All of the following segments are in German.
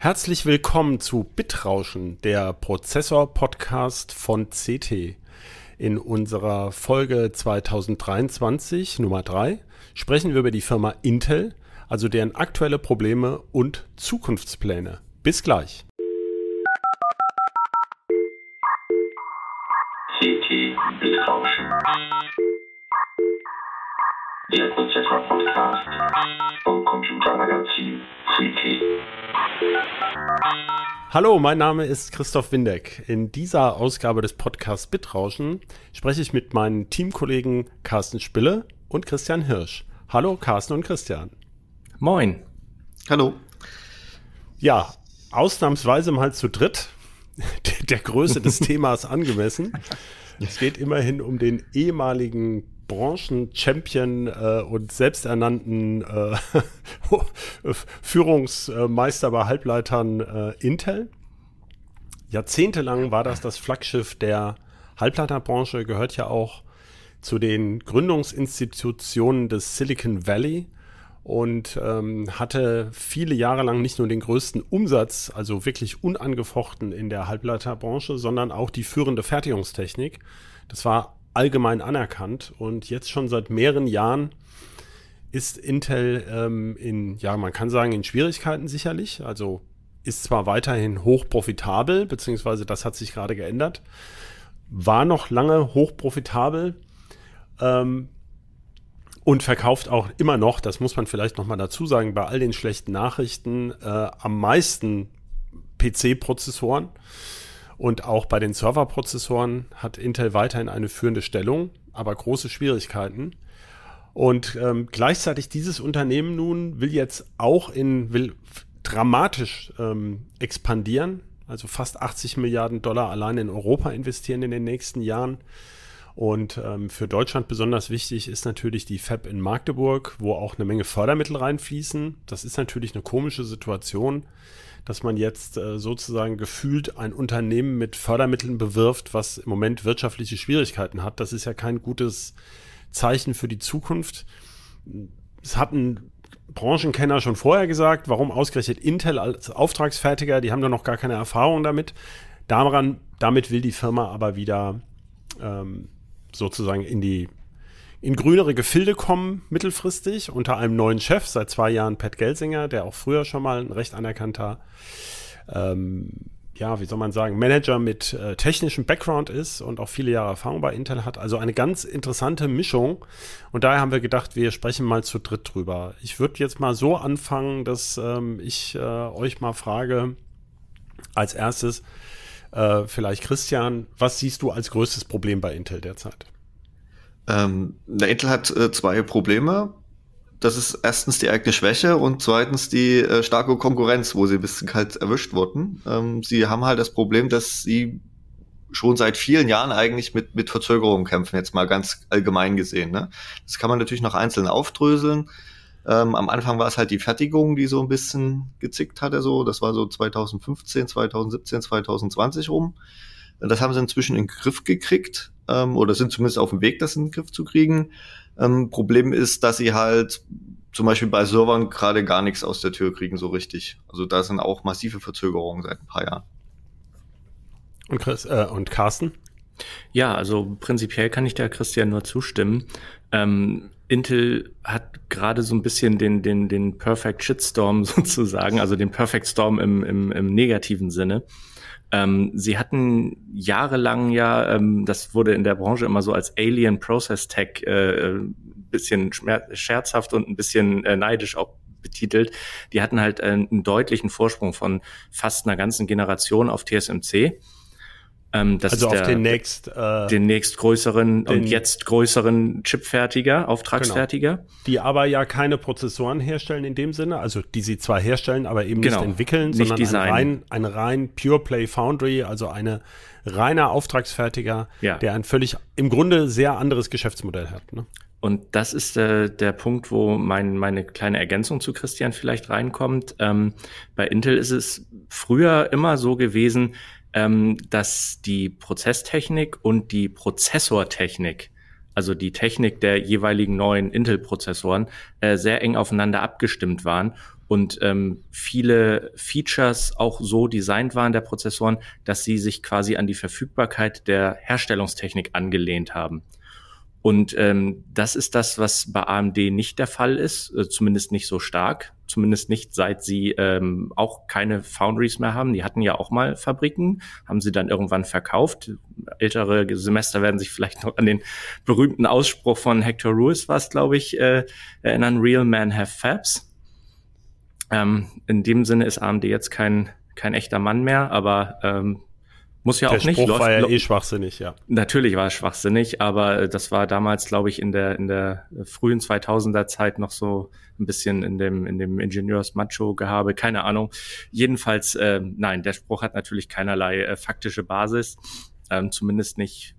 Herzlich willkommen zu Bitrauschen, der Prozessor-Podcast von CT. In unserer Folge 2023 Nummer 3 sprechen wir über die Firma Intel, also deren aktuelle Probleme und Zukunftspläne. Bis gleich. CT Bitrauschen. Der vom Computermagazin. Hallo, mein Name ist Christoph Windeck. In dieser Ausgabe des Podcasts Bitrauschen spreche ich mit meinen Teamkollegen Carsten Spille und Christian Hirsch. Hallo, Carsten und Christian. Moin. Hallo. Ja, ausnahmsweise mal zu dritt, der Größe des Themas angemessen. Es geht immerhin um den ehemaligen Branchen-Champion äh, und selbsternannten äh, Führungsmeister bei Halbleitern äh, Intel. Jahrzehntelang war das das Flaggschiff der Halbleiterbranche, gehört ja auch zu den Gründungsinstitutionen des Silicon Valley und ähm, hatte viele Jahre lang nicht nur den größten Umsatz, also wirklich unangefochten in der Halbleiterbranche, sondern auch die führende Fertigungstechnik. Das war allgemein anerkannt und jetzt schon seit mehreren Jahren ist Intel ähm, in, ja, man kann sagen, in Schwierigkeiten sicherlich. Also ist zwar weiterhin hoch profitabel, beziehungsweise das hat sich gerade geändert, war noch lange hoch profitabel ähm, und verkauft auch immer noch, das muss man vielleicht nochmal dazu sagen, bei all den schlechten Nachrichten äh, am meisten PC-Prozessoren. Und auch bei den Serverprozessoren hat Intel weiterhin eine führende Stellung, aber große Schwierigkeiten. Und ähm, gleichzeitig dieses Unternehmen nun will jetzt auch in, will dramatisch ähm, expandieren, also fast 80 Milliarden Dollar allein in Europa investieren in den nächsten Jahren. Und ähm, für Deutschland besonders wichtig ist natürlich die Fab in Magdeburg, wo auch eine Menge Fördermittel reinfließen. Das ist natürlich eine komische Situation dass man jetzt äh, sozusagen gefühlt ein Unternehmen mit Fördermitteln bewirft, was im Moment wirtschaftliche Schwierigkeiten hat. Das ist ja kein gutes Zeichen für die Zukunft. Es hatten Branchenkenner schon vorher gesagt, warum ausgerechnet Intel als Auftragsfertiger, die haben da noch gar keine Erfahrung damit. Daran, damit will die Firma aber wieder ähm, sozusagen in die in grünere Gefilde kommen, mittelfristig, unter einem neuen Chef, seit zwei Jahren Pat Gelsinger, der auch früher schon mal ein recht anerkannter, ähm, ja, wie soll man sagen, Manager mit äh, technischem Background ist und auch viele Jahre Erfahrung bei Intel hat. Also eine ganz interessante Mischung. Und daher haben wir gedacht, wir sprechen mal zu dritt drüber. Ich würde jetzt mal so anfangen, dass ähm, ich äh, euch mal frage, als erstes, äh, vielleicht Christian, was siehst du als größtes Problem bei Intel derzeit? Ähm, Intel hat äh, zwei Probleme. Das ist erstens die eigene Schwäche und zweitens die äh, starke Konkurrenz, wo sie ein bisschen kalt erwischt wurden. Ähm, sie haben halt das Problem, dass sie schon seit vielen Jahren eigentlich mit, mit Verzögerungen kämpfen, jetzt mal ganz allgemein gesehen. Ne? Das kann man natürlich noch einzeln aufdröseln. Ähm, am Anfang war es halt die Fertigung, die so ein bisschen gezickt hatte, so. Das war so 2015, 2017, 2020 rum. Das haben sie inzwischen in den Griff gekriegt ähm, oder sind zumindest auf dem Weg, das in den Griff zu kriegen. Ähm, Problem ist, dass sie halt zum Beispiel bei Servern gerade gar nichts aus der Tür kriegen, so richtig. Also da sind auch massive Verzögerungen seit ein paar Jahren. Und, Chris, äh, und Carsten? Ja, also prinzipiell kann ich da Christian nur zustimmen. Ähm, Intel hat gerade so ein bisschen den, den, den Perfect Shitstorm sozusagen, also den Perfect Storm im, im, im negativen Sinne. Ähm, sie hatten jahrelang ja, ähm, das wurde in der Branche immer so als Alien Process Tech äh, äh bisschen scherzhaft und ein bisschen äh, neidisch auch betitelt. Die hatten halt äh, einen deutlichen Vorsprung von fast einer ganzen Generation auf TSMC. Ähm, das also auf der, den nächst, äh, den nächstgrößeren den, und jetzt größeren Chipfertiger, Auftragsfertiger. Genau. Die aber ja keine Prozessoren herstellen in dem Sinne, also die sie zwar herstellen, aber eben genau. nicht entwickeln, nicht sondern ein rein, ein rein Pure Play Foundry, also eine reiner Auftragsfertiger, ja. der ein völlig im Grunde sehr anderes Geschäftsmodell hat. Ne? Und das ist äh, der Punkt, wo mein, meine kleine Ergänzung zu Christian vielleicht reinkommt. Ähm, bei Intel ist es früher immer so gewesen, ähm, dass die Prozesstechnik und die Prozessortechnik, also die Technik der jeweiligen neuen Intel-Prozessoren, äh, sehr eng aufeinander abgestimmt waren und ähm, viele Features auch so designt waren der Prozessoren, dass sie sich quasi an die Verfügbarkeit der Herstellungstechnik angelehnt haben. Und ähm, das ist das, was bei AMD nicht der Fall ist, äh, zumindest nicht so stark, zumindest nicht seit sie ähm, auch keine Foundries mehr haben. Die hatten ja auch mal Fabriken, haben sie dann irgendwann verkauft. Ältere Semester werden sich vielleicht noch an den berühmten Ausspruch von Hector Ruiz, was glaube ich, äh, erinnern: Real men have fabs. Ähm, in dem Sinne ist AMD jetzt kein kein echter Mann mehr, aber ähm, muss ja Der auch nicht. Spruch Läuft- war ja eh schwachsinnig, ja. Natürlich war es schwachsinnig, aber äh, das war damals, glaube ich, in der in der frühen 2000er Zeit noch so ein bisschen in dem in dem Ingenieurs-Macho-Gehabe, keine Ahnung. Jedenfalls, äh, nein, der Spruch hat natürlich keinerlei äh, faktische Basis, ähm, zumindest nicht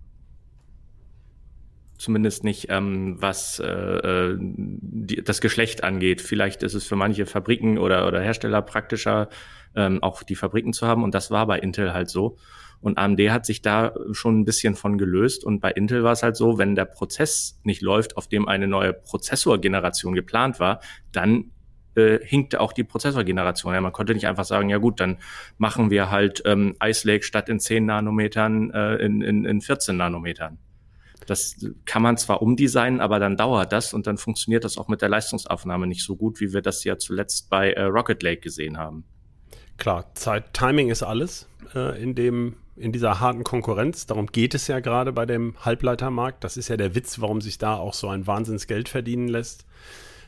zumindest nicht ähm, was äh, äh, die, das Geschlecht angeht. Vielleicht ist es für manche Fabriken oder oder Hersteller praktischer, ähm, auch die Fabriken zu haben, und das war bei Intel halt so. Und AMD hat sich da schon ein bisschen von gelöst. Und bei Intel war es halt so, wenn der Prozess nicht läuft, auf dem eine neue Prozessorgeneration geplant war, dann äh, hinkte auch die Prozessorgeneration. Ja, man konnte nicht einfach sagen, ja gut, dann machen wir halt ähm, Ice Lake statt in 10 Nanometern äh, in, in, in 14 Nanometern. Das kann man zwar umdesignen, aber dann dauert das und dann funktioniert das auch mit der Leistungsaufnahme nicht so gut, wie wir das ja zuletzt bei äh, Rocket Lake gesehen haben. Klar, Zeit, Timing ist alles äh, in dem in dieser harten Konkurrenz. Darum geht es ja gerade bei dem Halbleitermarkt. Das ist ja der Witz, warum sich da auch so ein Wahnsinnsgeld verdienen lässt.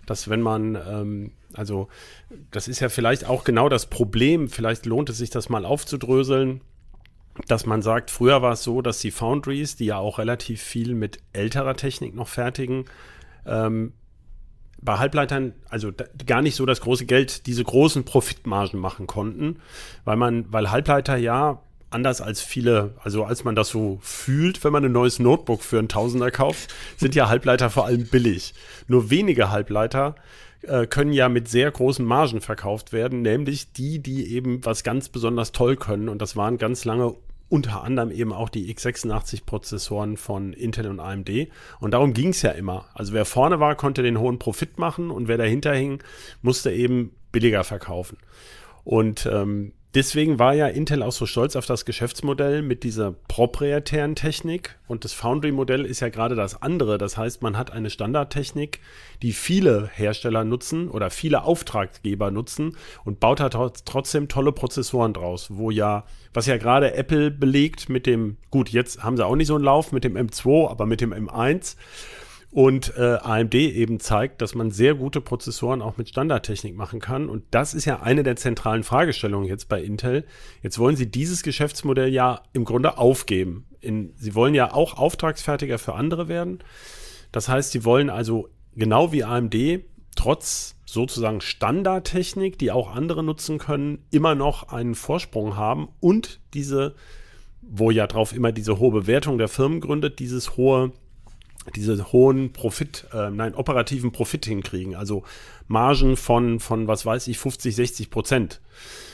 Dass wenn man, ähm, also das ist ja vielleicht auch genau das Problem, vielleicht lohnt es sich das mal aufzudröseln, dass man sagt, früher war es so, dass die Foundries, die ja auch relativ viel mit älterer Technik noch fertigen, ähm, bei Halbleitern, also gar nicht so das große Geld, diese großen Profitmargen machen konnten, weil man, weil Halbleiter ja anders als viele, also als man das so fühlt, wenn man ein neues Notebook für einen Tausender kauft, sind ja Halbleiter vor allem billig. Nur wenige Halbleiter äh, können ja mit sehr großen Margen verkauft werden, nämlich die, die eben was ganz besonders toll können. Und das waren ganz lange unter anderem eben auch die x86-Prozessoren von Intel und AMD. Und darum ging es ja immer. Also wer vorne war, konnte den hohen Profit machen und wer dahinter hing, musste eben billiger verkaufen. Und ähm, deswegen war ja Intel auch so stolz auf das Geschäftsmodell mit dieser proprietären Technik. Und das Foundry-Modell ist ja gerade das andere. Das heißt, man hat eine Standardtechnik, die viele Hersteller nutzen oder viele Auftraggeber nutzen und baut da trotz- trotzdem tolle Prozessoren draus, wo ja, was ja gerade Apple belegt mit dem, gut, jetzt haben sie auch nicht so einen Lauf mit dem M2, aber mit dem M1 und äh, AMD eben zeigt, dass man sehr gute Prozessoren auch mit Standardtechnik machen kann. Und das ist ja eine der zentralen Fragestellungen jetzt bei Intel. Jetzt wollen sie dieses Geschäftsmodell ja im Grunde aufgeben. In, sie wollen ja auch Auftragsfertiger für andere werden. Das heißt, sie wollen also genau wie AMD trotz sozusagen Standardtechnik, die auch andere nutzen können, immer noch einen Vorsprung haben und diese, wo ja drauf immer diese hohe Bewertung der Firmen gründet, dieses hohe diese hohen Profit, äh, nein, operativen Profit hinkriegen. Also Margen von, von, was weiß ich, 50, 60 Prozent.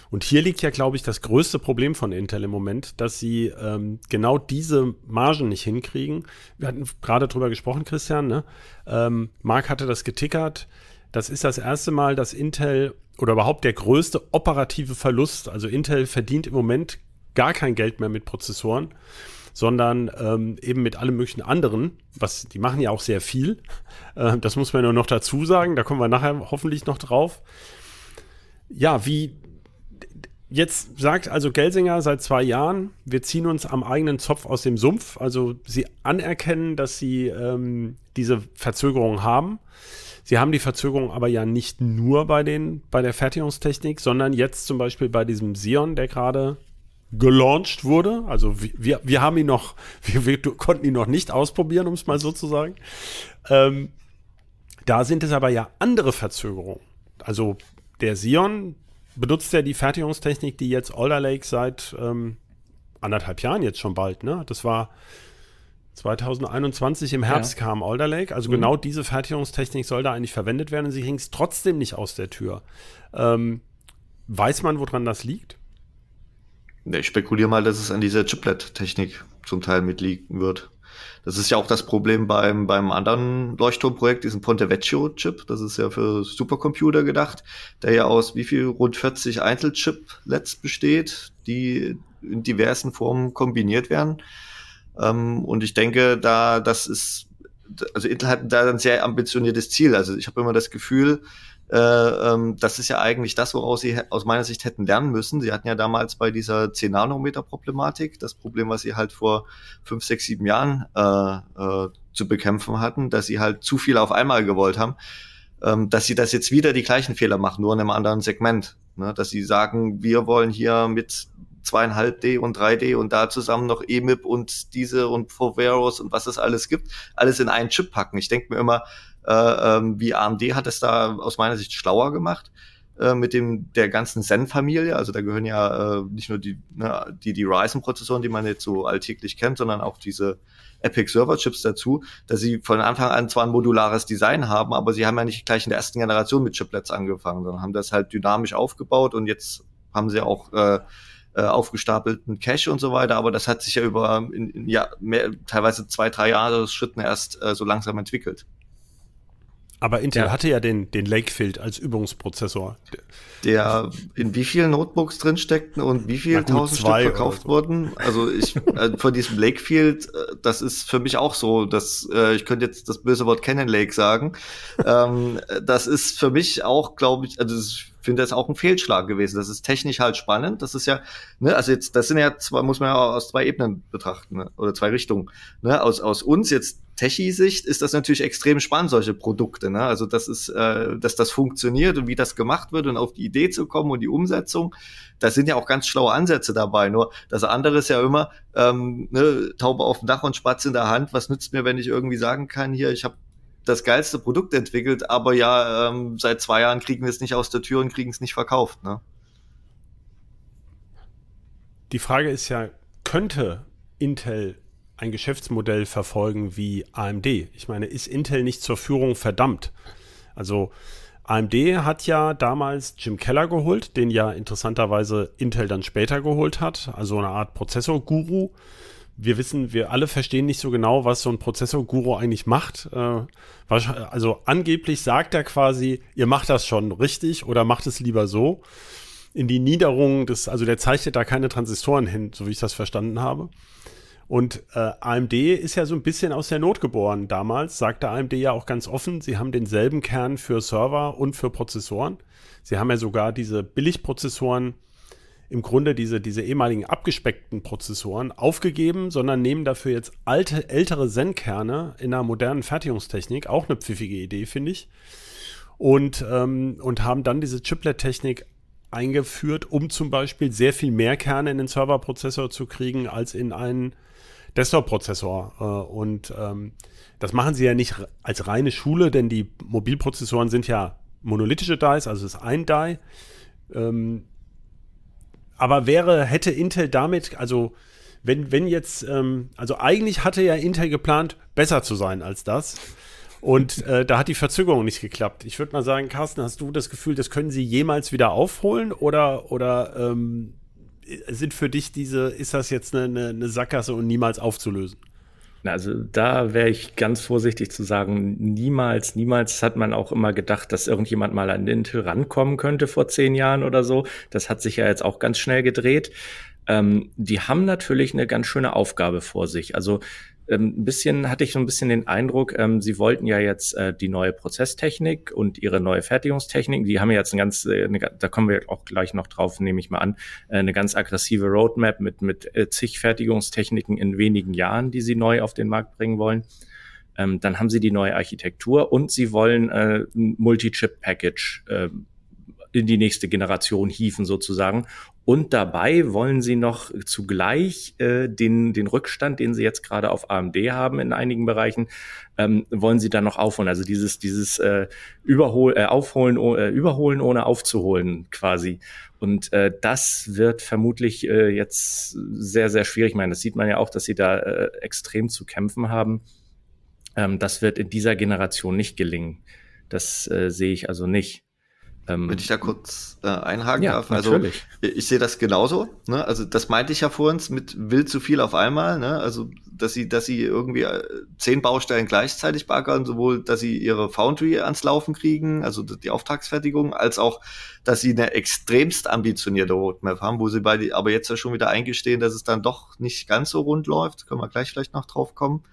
Und hier liegt ja, glaube ich, das größte Problem von Intel im Moment, dass sie ähm, genau diese Margen nicht hinkriegen. Wir hatten gerade drüber gesprochen, Christian, ne? Ähm, Marc hatte das getickert. Das ist das erste Mal, dass Intel oder überhaupt der größte operative Verlust, also Intel verdient im Moment gar kein Geld mehr mit Prozessoren sondern ähm, eben mit allem möglichen anderen, was die machen ja auch sehr viel. Äh, das muss man nur noch dazu sagen, da kommen wir nachher hoffentlich noch drauf. Ja, wie jetzt sagt also Gelsinger seit zwei Jahren, wir ziehen uns am eigenen Zopf aus dem Sumpf. Also sie anerkennen, dass sie ähm, diese Verzögerung haben. Sie haben die Verzögerung aber ja nicht nur bei, den, bei der Fertigungstechnik, sondern jetzt zum Beispiel bei diesem Sion, der gerade gelauncht wurde. Also wir, wir haben ihn noch, wir, wir konnten ihn noch nicht ausprobieren, um es mal so zu sagen. Ähm, da sind es aber ja andere Verzögerungen. Also der Sion benutzt ja die Fertigungstechnik, die jetzt Alder Lake seit ähm, anderthalb Jahren jetzt schon bald, ne? Das war 2021 im Herbst ja. kam Alder Lake. Also mhm. genau diese Fertigungstechnik soll da eigentlich verwendet werden sie hing es trotzdem nicht aus der Tür. Ähm, weiß man, woran das liegt? Ich spekuliere mal, dass es an dieser Chiplet-Technik zum Teil mitliegen wird. Das ist ja auch das Problem beim, beim anderen Leuchtturmprojekt, diesem Ponte Vecchio-Chip. Das ist ja für Supercomputer gedacht, der ja aus wie viel rund 40 Einzelchiplets besteht, die in diversen Formen kombiniert werden. Ähm, und ich denke, da das ist, also Intel hat da ein sehr ambitioniertes Ziel. Also ich habe immer das Gefühl, äh, ähm, das ist ja eigentlich das, woraus sie aus meiner Sicht hätten lernen müssen. Sie hatten ja damals bei dieser 10 Nanometer Problematik das Problem, was sie halt vor fünf, sechs, sieben Jahren äh, äh, zu bekämpfen hatten, dass sie halt zu viel auf einmal gewollt haben, ähm, dass sie das jetzt wieder die gleichen Fehler machen, nur in einem anderen Segment. Ne? Dass sie sagen, wir wollen hier mit zweieinhalb D und 3D und da zusammen noch EMIP und diese und Foveros und was es alles gibt, alles in einen Chip packen. Ich denke mir immer, ähm, wie AMD hat es da aus meiner Sicht schlauer gemacht äh, mit dem der ganzen Zen-Familie. Also da gehören ja äh, nicht nur die ne, die die Ryzen-Prozessoren, die man jetzt so alltäglich kennt, sondern auch diese Epic Server Chips dazu, dass sie von Anfang an zwar ein modulares Design haben, aber sie haben ja nicht gleich in der ersten Generation mit Chiplets angefangen, sondern haben das halt dynamisch aufgebaut und jetzt haben sie auch äh, äh, aufgestapelten Cache und so weiter, aber das hat sich ja über in, in, ja, mehr, teilweise zwei, drei Jahre Schritten erst äh, so langsam entwickelt. Aber Intel ja. hatte ja den, den Lakefield als Übungsprozessor. Der in wie vielen Notebooks drin steckten und wie viel tausend Stück verkauft so. wurden. Also ich äh, von diesem Lakefield, äh, das ist für mich auch so, dass äh, ich könnte jetzt das böse Wort Cannon Lake sagen. ähm, das ist für mich auch, glaube ich, also ich finde das auch ein Fehlschlag gewesen. Das ist technisch halt spannend. Das ist ja, ne, also jetzt, das sind ja zwei, muss man ja aus zwei Ebenen betrachten, ne, oder zwei Richtungen. Ne, aus, aus uns jetzt Techie-Sicht ist das natürlich extrem spannend, solche Produkte. Ne? Also das ist, äh, dass das funktioniert und wie das gemacht wird und auf die Idee zu kommen und die Umsetzung. Da sind ja auch ganz schlaue Ansätze dabei. Nur das andere ist ja immer ähm, ne, Taube auf dem Dach und Spatz in der Hand. Was nützt mir, wenn ich irgendwie sagen kann, hier, ich habe das geilste Produkt entwickelt, aber ja, ähm, seit zwei Jahren kriegen wir es nicht aus der Tür und kriegen es nicht verkauft. Ne? Die Frage ist ja, könnte Intel ein Geschäftsmodell verfolgen wie AMD. Ich meine, ist Intel nicht zur Führung verdammt? Also AMD hat ja damals Jim Keller geholt, den ja interessanterweise Intel dann später geholt hat, also eine Art Prozessor-Guru. Wir wissen, wir alle verstehen nicht so genau, was so ein Prozessor-Guru eigentlich macht. Äh, also angeblich sagt er quasi, ihr macht das schon richtig oder macht es lieber so. In die Niederung des, also der zeichnet da keine Transistoren hin, so wie ich das verstanden habe. Und äh, AMD ist ja so ein bisschen aus der Not geboren damals, sagte AMD ja auch ganz offen, sie haben denselben Kern für Server und für Prozessoren. Sie haben ja sogar diese Billigprozessoren, im Grunde diese, diese ehemaligen abgespeckten Prozessoren aufgegeben, sondern nehmen dafür jetzt alte, ältere Zen-Kerne in einer modernen Fertigungstechnik, auch eine pfiffige Idee, finde ich. Und, ähm, und haben dann diese Chiplet-Technik eingeführt, um zum Beispiel sehr viel mehr Kerne in den Serverprozessor zu kriegen als in einen Desktop-Prozessor. Äh, und ähm, das machen sie ja nicht als reine Schule, denn die Mobilprozessoren sind ja monolithische Dies, also es ist ein Die. Ähm, aber wäre, hätte Intel damit, also wenn, wenn jetzt, ähm, also eigentlich hatte ja Intel geplant, besser zu sein als das. Und äh, da hat die Verzögerung nicht geklappt. Ich würde mal sagen, Carsten, hast du das Gefühl, das können sie jemals wieder aufholen oder, oder ähm, sind für dich diese, ist das jetzt eine, eine Sackgasse und niemals aufzulösen? Also da wäre ich ganz vorsichtig zu sagen, niemals, niemals hat man auch immer gedacht, dass irgendjemand mal an Intel rankommen könnte vor zehn Jahren oder so. Das hat sich ja jetzt auch ganz schnell gedreht. Ähm, die haben natürlich eine ganz schöne Aufgabe vor sich. Also ähm, ein bisschen hatte ich so ein bisschen den Eindruck, ähm, sie wollten ja jetzt äh, die neue Prozesstechnik und ihre neue Fertigungstechnik, die haben ja jetzt ein ganz, äh, eine, da kommen wir auch gleich noch drauf, nehme ich mal an, äh, eine ganz aggressive Roadmap mit, mit äh, zig Fertigungstechniken in wenigen Jahren, die sie neu auf den Markt bringen wollen. Ähm, dann haben sie die neue Architektur und sie wollen äh, ein Multi-Chip-Package äh, in die nächste Generation hieven sozusagen. Und dabei wollen sie noch zugleich äh, den, den Rückstand, den sie jetzt gerade auf AMD haben in einigen Bereichen, ähm, wollen sie dann noch aufholen. Also dieses, dieses äh, Überhol, äh, Aufholen, äh, Überholen ohne aufzuholen quasi. Und äh, das wird vermutlich äh, jetzt sehr, sehr schwierig. Ich meine, das sieht man ja auch, dass sie da äh, extrem zu kämpfen haben. Ähm, das wird in dieser Generation nicht gelingen. Das äh, sehe ich also nicht. Ähm, Wenn ich da kurz äh, einhaken ja, darf. Also natürlich. ich sehe das genauso. Ne? Also das meinte ich ja vorhin mit will zu viel auf einmal. Ne? Also dass sie, dass sie irgendwie äh, zehn Baustellen gleichzeitig baggern, sowohl, dass sie ihre Foundry ans Laufen kriegen, also die Auftragsfertigung, als auch, dass sie eine extremst ambitionierte Roadmap haben, wo sie bei die, aber jetzt ja schon wieder eingestehen, dass es dann doch nicht ganz so rund läuft. Können wir gleich vielleicht noch drauf kommen.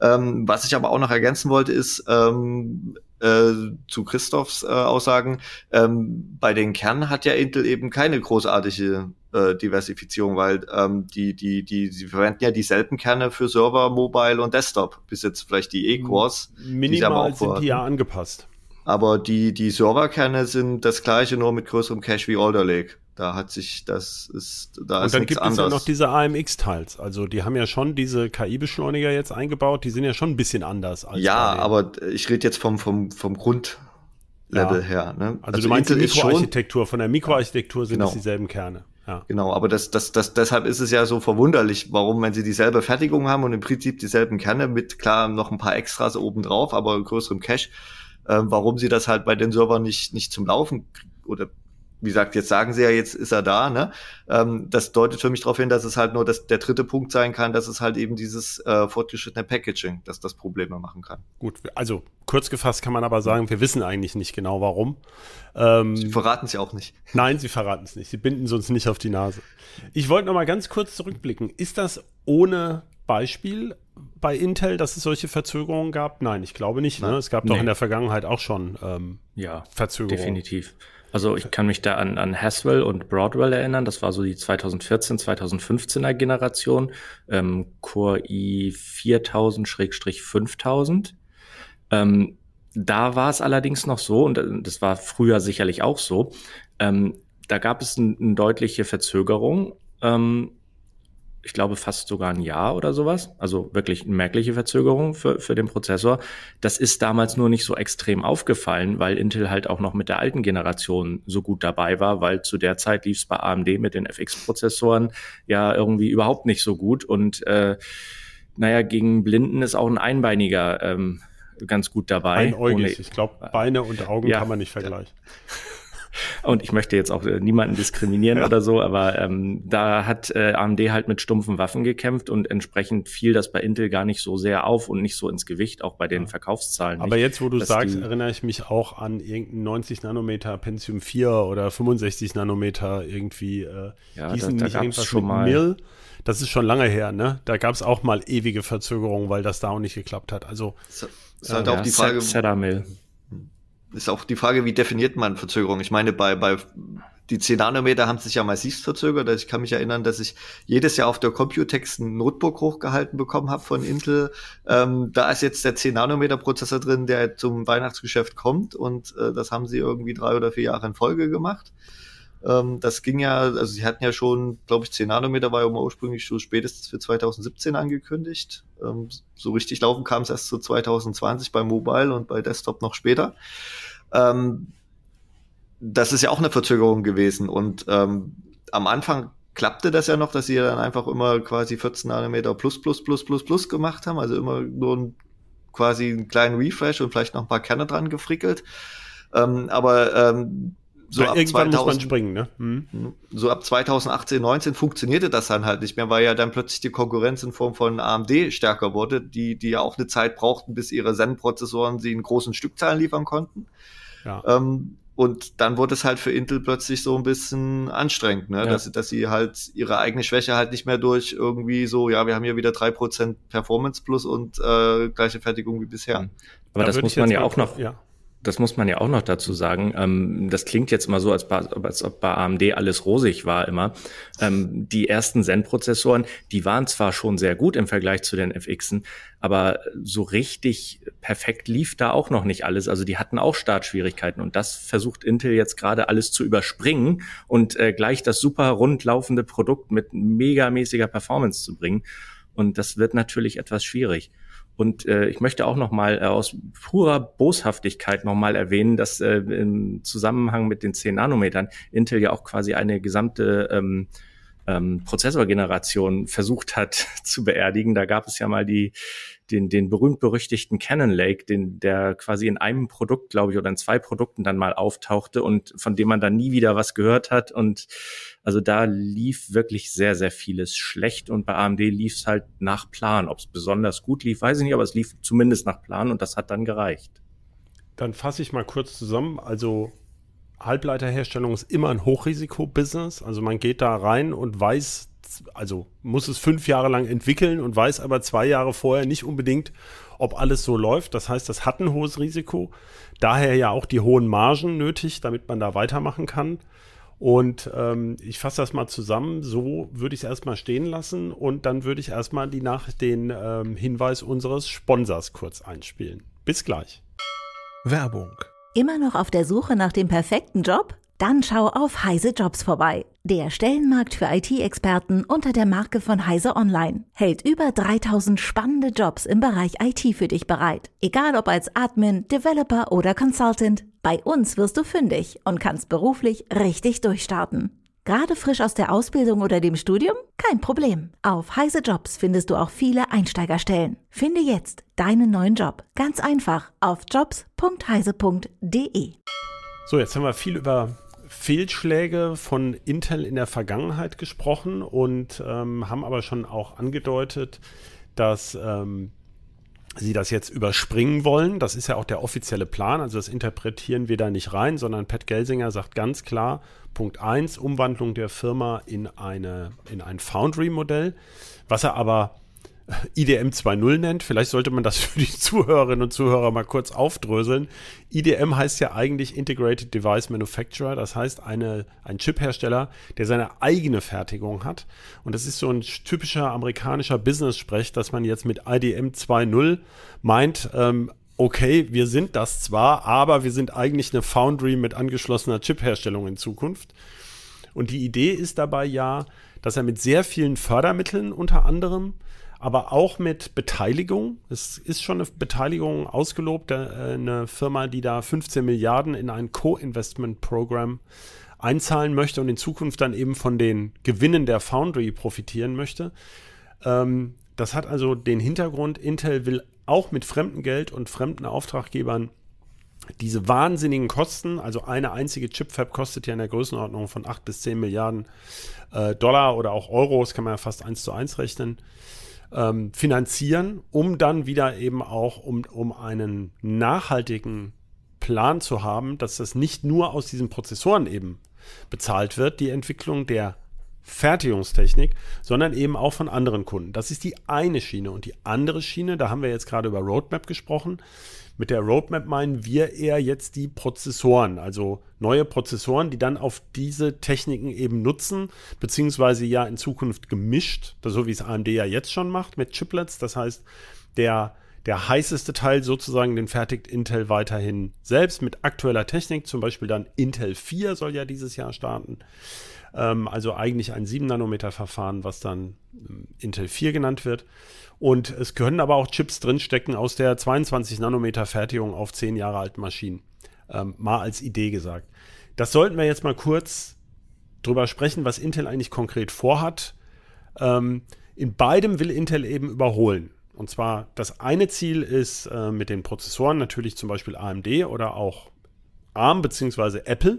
Ähm, was ich aber auch noch ergänzen wollte, ist ähm, äh, zu Christophs äh, Aussagen, ähm, bei den Kernen hat ja Intel eben keine großartige äh, Diversifizierung, weil ähm, die, die, die, sie verwenden ja dieselben Kerne für Server, Mobile und Desktop, bis jetzt vielleicht die E-Cores. Minimal die sind die ja angepasst. Aber die, die Serverkerne sind das gleiche, nur mit größerem Cache wie Alder Lake. Da hat sich, das ist, da und ist dann gibt anders. es ja noch diese AMX-Teils. Also die haben ja schon diese KI-Beschleuniger jetzt eingebaut, die sind ja schon ein bisschen anders. Als ja, aber ich rede jetzt vom, vom, vom Grundlevel ja. her. Ne? Also, also du meinst Intel die Mikroarchitektur, von der Mikroarchitektur sind genau. es dieselben Kerne. Ja. Genau, aber das, das, das, deshalb ist es ja so verwunderlich, warum, wenn sie dieselbe Fertigung haben und im Prinzip dieselben Kerne mit klar noch ein paar Extras obendrauf, aber größerem Cache, äh, warum sie das halt bei den Servern nicht, nicht zum Laufen oder wie gesagt, jetzt sagen sie ja, jetzt ist er da, ne? Ähm, das deutet für mich darauf hin, dass es halt nur das, der dritte Punkt sein kann, dass es halt eben dieses äh, fortgeschrittene Packaging, dass das Probleme machen kann. Gut, also kurz gefasst kann man aber sagen, wir wissen eigentlich nicht genau warum. Ähm, sie verraten es ja auch nicht. Nein, sie verraten es nicht. Sie binden es uns nicht auf die Nase. Ich wollte noch mal ganz kurz zurückblicken. Ist das ohne Beispiel bei Intel, dass es solche Verzögerungen gab? Nein, ich glaube nicht. Ne? Es gab nee. doch in der Vergangenheit auch schon ähm, ja, Verzögerungen. Definitiv. Also ich kann mich da an, an Haswell und Broadwell erinnern. Das war so die 2014, 2015er Generation. Ähm, Core i 4000-5000. Ähm, da war es allerdings noch so, und das war früher sicherlich auch so, ähm, da gab es eine ein deutliche Verzögerung. Ähm, ich glaube, fast sogar ein Jahr oder sowas. Also wirklich eine merkliche Verzögerung für, für den Prozessor. Das ist damals nur nicht so extrem aufgefallen, weil Intel halt auch noch mit der alten Generation so gut dabei war, weil zu der Zeit lief es bei AMD mit den FX-Prozessoren ja irgendwie überhaupt nicht so gut. Und äh, naja, gegen Blinden ist auch ein Einbeiniger ähm, ganz gut dabei. Einäugig. ich glaube, Beine und Augen ja, kann man nicht vergleichen. Und ich möchte jetzt auch äh, niemanden diskriminieren ja. oder so, aber ähm, da hat äh, AMD halt mit stumpfen Waffen gekämpft und entsprechend fiel das bei Intel gar nicht so sehr auf und nicht so ins Gewicht, auch bei den Verkaufszahlen. Aber nicht, jetzt, wo du sagst, erinnere ich mich auch an irgendeinen 90 Nanometer Pentium 4 oder 65 Nanometer irgendwie. Äh, ja, da, da gab es schon mal. Mill. Das ist schon lange her, ne? Da gab es auch mal ewige Verzögerungen, weil das da auch nicht geklappt hat. Also das ist halt äh, auch ja, die Frage. Cedar ist auch die Frage, wie definiert man Verzögerung? Ich meine, bei, bei die 10 Nanometer haben sich ja massiv verzögert. Also ich kann mich erinnern, dass ich jedes Jahr auf der Computex ein Notebook hochgehalten bekommen habe von Intel. Ähm, da ist jetzt der 10 Nanometer Prozessor drin, der zum Weihnachtsgeschäft kommt und äh, das haben sie irgendwie drei oder vier Jahre in Folge gemacht. Ähm, das ging ja, also sie hatten ja schon, glaube ich, 10 Nanometer war ja ursprünglich schon spätestens für 2017 angekündigt. Ähm, so richtig laufen kam es erst zu 2020 bei Mobile und bei Desktop noch später. Ähm, das ist ja auch eine Verzögerung gewesen und ähm, am Anfang klappte das ja noch, dass sie dann einfach immer quasi 14 Nanometer plus plus plus plus plus gemacht haben, also immer nur ein, quasi einen kleinen Refresh und vielleicht noch ein paar Kerne dran gefrickelt. Ähm, aber ähm, so ab irgendwann 2000, muss man springen, ne? Mhm. So ab 2018, 19 funktionierte das dann halt nicht mehr, weil ja dann plötzlich die Konkurrenz in Form von AMD stärker wurde, die, die ja auch eine Zeit brauchten, bis ihre Zen-Prozessoren sie in großen Stückzahlen liefern konnten. Ja. Ähm, und dann wurde es halt für Intel plötzlich so ein bisschen anstrengend, ne? Ja. dass, dass sie halt ihre eigene Schwäche halt nicht mehr durch irgendwie so, ja, wir haben hier wieder drei Prozent Performance plus und äh, gleiche Fertigung wie bisher. Aber da das muss man ja auch noch, ja das muss man ja auch noch dazu sagen. Ähm, das klingt jetzt mal so, als, als ob bei AMD alles rosig war immer. Ähm, die ersten Zen-Prozessoren, die waren zwar schon sehr gut im Vergleich zu den FXen, aber so richtig perfekt lief da auch noch nicht alles. Also die hatten auch Startschwierigkeiten und das versucht Intel jetzt gerade alles zu überspringen und äh, gleich das super rund laufende Produkt mit megamäßiger Performance zu bringen. Und das wird natürlich etwas schwierig. Und äh, ich möchte auch noch mal äh, aus purer Boshaftigkeit noch mal erwähnen, dass äh, im Zusammenhang mit den 10 Nanometern Intel ja auch quasi eine gesamte ähm, ähm, Prozessorgeneration versucht hat zu beerdigen. Da gab es ja mal die den, den berühmt-berüchtigten Canon Lake, den, der quasi in einem Produkt, glaube ich, oder in zwei Produkten dann mal auftauchte und von dem man dann nie wieder was gehört hat. Und also da lief wirklich sehr, sehr vieles schlecht und bei AMD lief es halt nach Plan. Ob es besonders gut lief, weiß ich nicht, aber es lief zumindest nach Plan und das hat dann gereicht. Dann fasse ich mal kurz zusammen. Also Halbleiterherstellung ist immer ein Hochrisiko-Business. Also man geht da rein und weiß, also muss es fünf Jahre lang entwickeln und weiß aber zwei Jahre vorher nicht unbedingt, ob alles so läuft. Das heißt, das hat ein hohes Risiko. Daher ja auch die hohen Margen nötig, damit man da weitermachen kann. Und ähm, ich fasse das mal zusammen. So würde ich es erstmal stehen lassen und dann würde ich erstmal die nach den ähm, Hinweis unseres Sponsors kurz einspielen. Bis gleich. Werbung. Immer noch auf der Suche nach dem perfekten Job? Dann schau auf Heise Jobs vorbei. Der Stellenmarkt für IT-Experten unter der Marke von Heise Online hält über 3000 spannende Jobs im Bereich IT für dich bereit. Egal ob als Admin, Developer oder Consultant, bei uns wirst du fündig und kannst beruflich richtig durchstarten. Gerade frisch aus der Ausbildung oder dem Studium? Kein Problem. Auf Heise Jobs findest du auch viele Einsteigerstellen. Finde jetzt deinen neuen Job. Ganz einfach auf jobs.heise.de. So, jetzt haben wir viel über Fehlschläge von Intel in der Vergangenheit gesprochen und ähm, haben aber schon auch angedeutet, dass ähm, sie das jetzt überspringen wollen. Das ist ja auch der offizielle Plan, also das interpretieren wir da nicht rein, sondern Pat Gelsinger sagt ganz klar, Punkt 1, Umwandlung der Firma in, eine, in ein Foundry-Modell, was er aber IDM 2.0 nennt. Vielleicht sollte man das für die Zuhörerinnen und Zuhörer mal kurz aufdröseln. IDM heißt ja eigentlich Integrated Device Manufacturer, das heißt eine, ein Chiphersteller, der seine eigene Fertigung hat. Und das ist so ein typischer amerikanischer Business-Sprech, dass man jetzt mit IDM 2.0 meint, ähm, okay, wir sind das zwar, aber wir sind eigentlich eine Foundry mit angeschlossener Chipherstellung in Zukunft. Und die Idee ist dabei ja, dass er mit sehr vielen Fördermitteln unter anderem aber auch mit Beteiligung. Es ist schon eine Beteiligung ausgelobt, äh, eine Firma, die da 15 Milliarden in ein Co-Investment-Programm einzahlen möchte und in Zukunft dann eben von den Gewinnen der Foundry profitieren möchte. Ähm, das hat also den Hintergrund, Intel will auch mit fremdem Geld und fremden Auftraggebern diese wahnsinnigen Kosten, also eine einzige Chipfab kostet ja in der Größenordnung von 8 bis 10 Milliarden äh, Dollar oder auch Euros, kann man ja fast eins zu eins rechnen, ähm, finanzieren, um dann wieder eben auch um, um einen nachhaltigen Plan zu haben, dass das nicht nur aus diesen Prozessoren eben bezahlt wird, die Entwicklung der Fertigungstechnik, sondern eben auch von anderen Kunden. Das ist die eine Schiene. Und die andere Schiene, da haben wir jetzt gerade über Roadmap gesprochen, mit der Roadmap meinen wir eher jetzt die Prozessoren, also neue Prozessoren, die dann auf diese Techniken eben nutzen, beziehungsweise ja in Zukunft gemischt, so wie es AMD ja jetzt schon macht mit Chiplets. Das heißt, der, der heißeste Teil sozusagen, den fertigt Intel weiterhin selbst mit aktueller Technik, zum Beispiel dann Intel 4 soll ja dieses Jahr starten. Ähm, also eigentlich ein 7-Nanometer-Verfahren, was dann ähm, Intel 4 genannt wird. Und es können aber auch Chips drinstecken aus der 22 Nanometer Fertigung auf 10 Jahre alten Maschinen. Ähm, mal als Idee gesagt. Das sollten wir jetzt mal kurz drüber sprechen, was Intel eigentlich konkret vorhat. Ähm, in beidem will Intel eben überholen. Und zwar das eine Ziel ist äh, mit den Prozessoren natürlich zum Beispiel AMD oder auch ARM bzw. Apple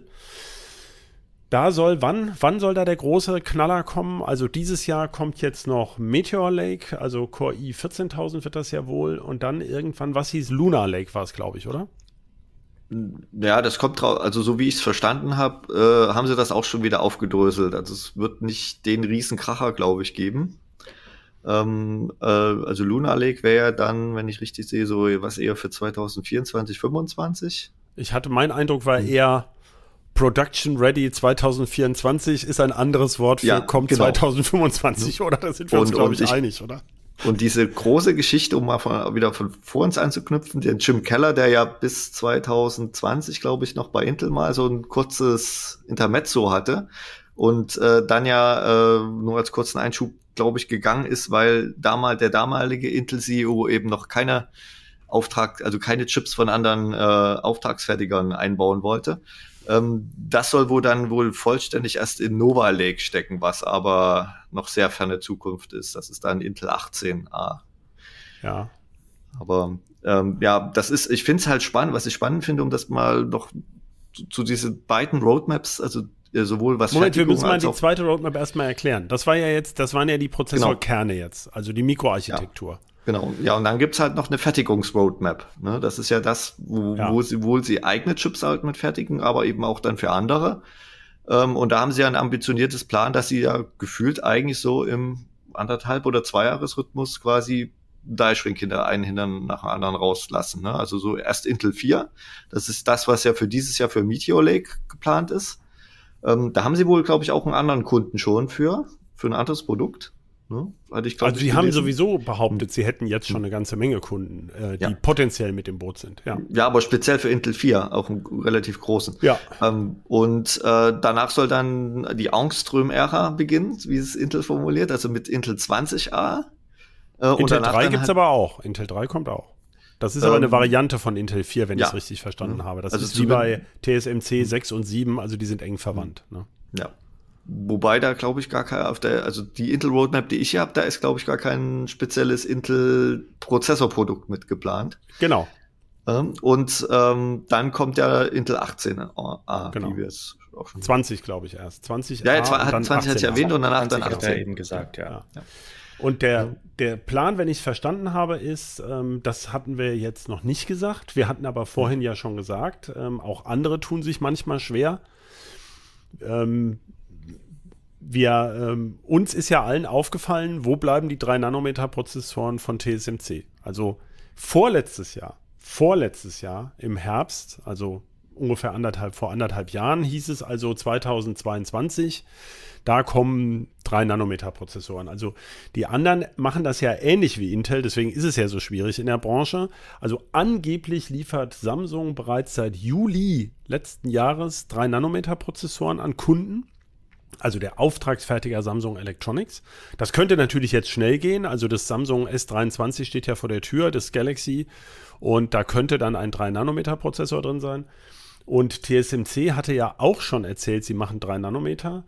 da soll, wann, wann soll da der große Knaller kommen? Also dieses Jahr kommt jetzt noch Meteor Lake, also Core i 14000 wird das ja wohl. Und dann irgendwann, was hieß Lunar Lake war es, glaube ich, oder? Ja, das kommt drauf, also so wie ich es verstanden habe, äh, haben sie das auch schon wieder aufgedröselt. Also es wird nicht den Riesenkracher, glaube ich, geben. Ähm, äh, also Lunar Lake wäre ja dann, wenn ich richtig sehe, so was eher für 2024, 2025. Ich hatte, mein Eindruck war eher Production Ready 2024 ist ein anderes Wort für ja, kommt genau. 2025, oder? Da sind wir uns, glaube ich, ich, einig, oder? Und diese große Geschichte, um mal von, wieder von vor uns anzuknüpfen, den Jim Keller, der ja bis 2020, glaube ich, noch bei Intel mal so ein kurzes Intermezzo hatte und äh, dann ja äh, nur als kurzen Einschub, glaube ich, gegangen ist, weil damals der damalige Intel-CEO eben noch keine Auftrag, also keine Chips von anderen äh, Auftragsfertigern einbauen wollte Ähm, das soll wohl dann wohl vollständig erst in Nova Lake stecken, was aber noch sehr ferne Zukunft ist. Das ist dann Intel 18A. Ja. Aber ähm, ja, das ist, ich finde es halt spannend, was ich spannend finde, um das mal noch zu, zu diesen beiden Roadmaps, also äh, sowohl was Moment, wir müssen mal die zweite Roadmap erstmal erklären. Das war ja jetzt, das waren ja die Prozessorkerne jetzt, also die Mikroarchitektur. Genau, ja, und dann gibt's halt noch eine Fertigungsroadmap. Ne? Das ist ja das, wo, Ja. wo sie wohl sie eigene Chips halt mit fertigen, aber eben auch dann für andere. Ähm, und da haben sie ja ein ambitioniertes Plan, dass sie ja gefühlt eigentlich so im anderthalb oder Zweijahresrhythmus quasi Dashring-Kinder einen hindern nach dem anderen rauslassen. Ne? Also so erst Intel 4. Das ist das, was ja für dieses Jahr für Meteor Lake geplant ist. Ähm, da haben sie wohl, glaube ich, auch einen anderen Kunden schon für, für ein anderes Produkt. Ne? Hatte ich, glaub Also ich, die haben gelesen. sowieso behauptet, sie hätten jetzt schon eine ganze Menge Kunden, äh, die Ja. potenziell mit dem Boot sind. Ja. Ja, aber speziell für Intel 4, auch einen relativ großen. Ja. Ähm, und äh, danach soll dann die Angström-Ära beginnen, wie es Intel formuliert, also mit Intel 20A. Äh, und Intel danach 3 dann gibt's halt- aber auch. Intel 3 kommt auch. Das ist aber eine Ähm, Variante von Intel 4, wenn ich ja. es richtig verstanden Mhm. habe. Das Also ist wie bei TSMC 6 und 7, also die sind eng verwandt. Ne? Ja. Wobei da glaube ich gar kein auf der, also die Intel Roadmap, die ich hier habe, da ist glaube ich gar kein spezielles Intel Prozessorprodukt mit geplant. Genau. Ähm, und ähm, dann kommt ja Intel 18A, Genau. wie wir es auch schon 20, glaube ich, erst. 20 Ja, A jetzt war, und hat dann 20 hatte ich 18A. erwähnt und danach 20 dann hat er 18. eben gesagt, ja. Ja. Und der, der Plan, wenn ich es verstanden habe, ist, ähm, das hatten wir jetzt noch nicht gesagt. Wir hatten aber vorhin ja schon gesagt, ähm, auch andere tun sich manchmal schwer. Ähm, wir, ähm, uns ist ja allen aufgefallen, wo bleiben die 3-Nanometer-Prozessoren von TSMC? Also vorletztes Jahr, vorletztes Jahr im Herbst, also ungefähr anderthalb, vor anderthalb Jahren hieß es also 2022, da kommen 3-Nanometer-Prozessoren. Also die anderen machen das ja ähnlich wie Intel, deswegen ist es ja so schwierig in der Branche. Also angeblich liefert Samsung bereits seit Juli letzten Jahres 3-Nanometer-Prozessoren an Kunden also der Auftragsfertiger Samsung Electronics. Das könnte natürlich jetzt schnell gehen. Also das Samsung S23 steht ja vor der Tür, das Galaxy. Und da könnte dann ein 3-Nanometer-Prozessor drin sein. Und TSMC hatte ja auch schon erzählt, sie machen 3 Nanometer.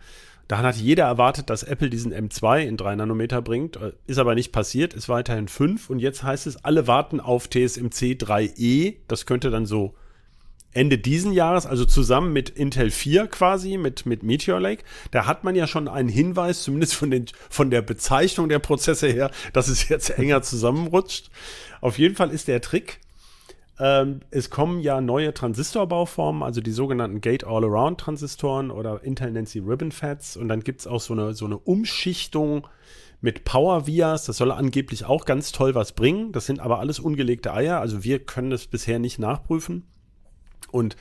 Da hat jeder erwartet, dass Apple diesen M2 in 3 Nanometer bringt. Äh, Ist aber nicht passiert, ist weiterhin 5. Und jetzt heißt es, alle warten auf TSMC 3E. Das könnte dann so Ende diesen Jahres, also zusammen mit Intel 4 quasi, mit, mit Meteor Lake, da hat man ja schon einen Hinweis, zumindest von, den, von der Bezeichnung der Prozesse her, dass es jetzt enger zusammenrutscht. Auf jeden Fall ist der Trick, ähm, es kommen ja neue Transistorbauformen, also die sogenannten Gate-All-Around-Transistoren oder Intel nennt sie Ribbon-Fats und dann gibt es auch so eine, so eine Umschichtung mit Power Vias, das soll angeblich auch ganz toll was bringen. Das sind aber alles ungelegte Eier, also wir können das bisher nicht nachprüfen. Und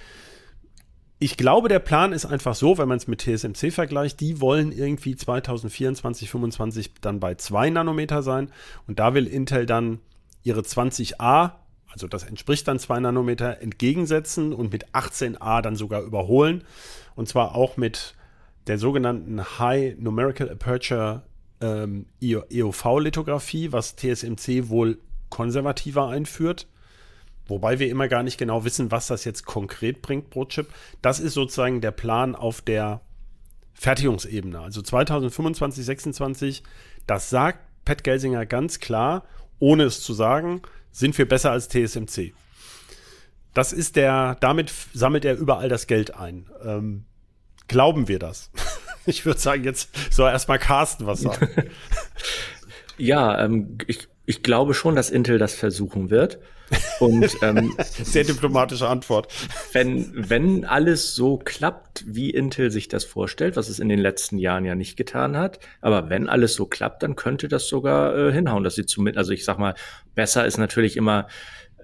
ich glaube, der Plan ist einfach so, wenn man es mit TSMC vergleicht, die wollen irgendwie 2024, 2025 dann bei 2 Nanometer sein. Und da will Intel dann ihre 20a, also das entspricht dann 2 Nanometer, entgegensetzen und mit 18a dann sogar überholen. Und zwar auch mit der sogenannten High Numerical Aperture ähm, EOV-Lithografie, was TSMC wohl konservativer einführt. Wobei wir immer gar nicht genau wissen, was das jetzt konkret bringt pro Chip. Das ist sozusagen der Plan auf der Fertigungsebene. Also 2025, 26, das sagt Pat Gelsinger ganz klar, ohne es zu sagen, sind wir besser als TSMC. Das ist der, damit sammelt er überall das Geld ein. Ähm, glauben wir das? ich würde sagen, jetzt soll erstmal Carsten was sagen. Ja, ähm, ich, ich glaube schon, dass Intel das versuchen wird. Und ähm, Sehr diplomatische Antwort. wenn, wenn alles so klappt, wie Intel sich das vorstellt, was es in den letzten Jahren ja nicht getan hat, aber wenn alles so klappt, dann könnte das sogar äh, hinhauen, dass sie zumindest, also ich sag mal, besser ist natürlich immer,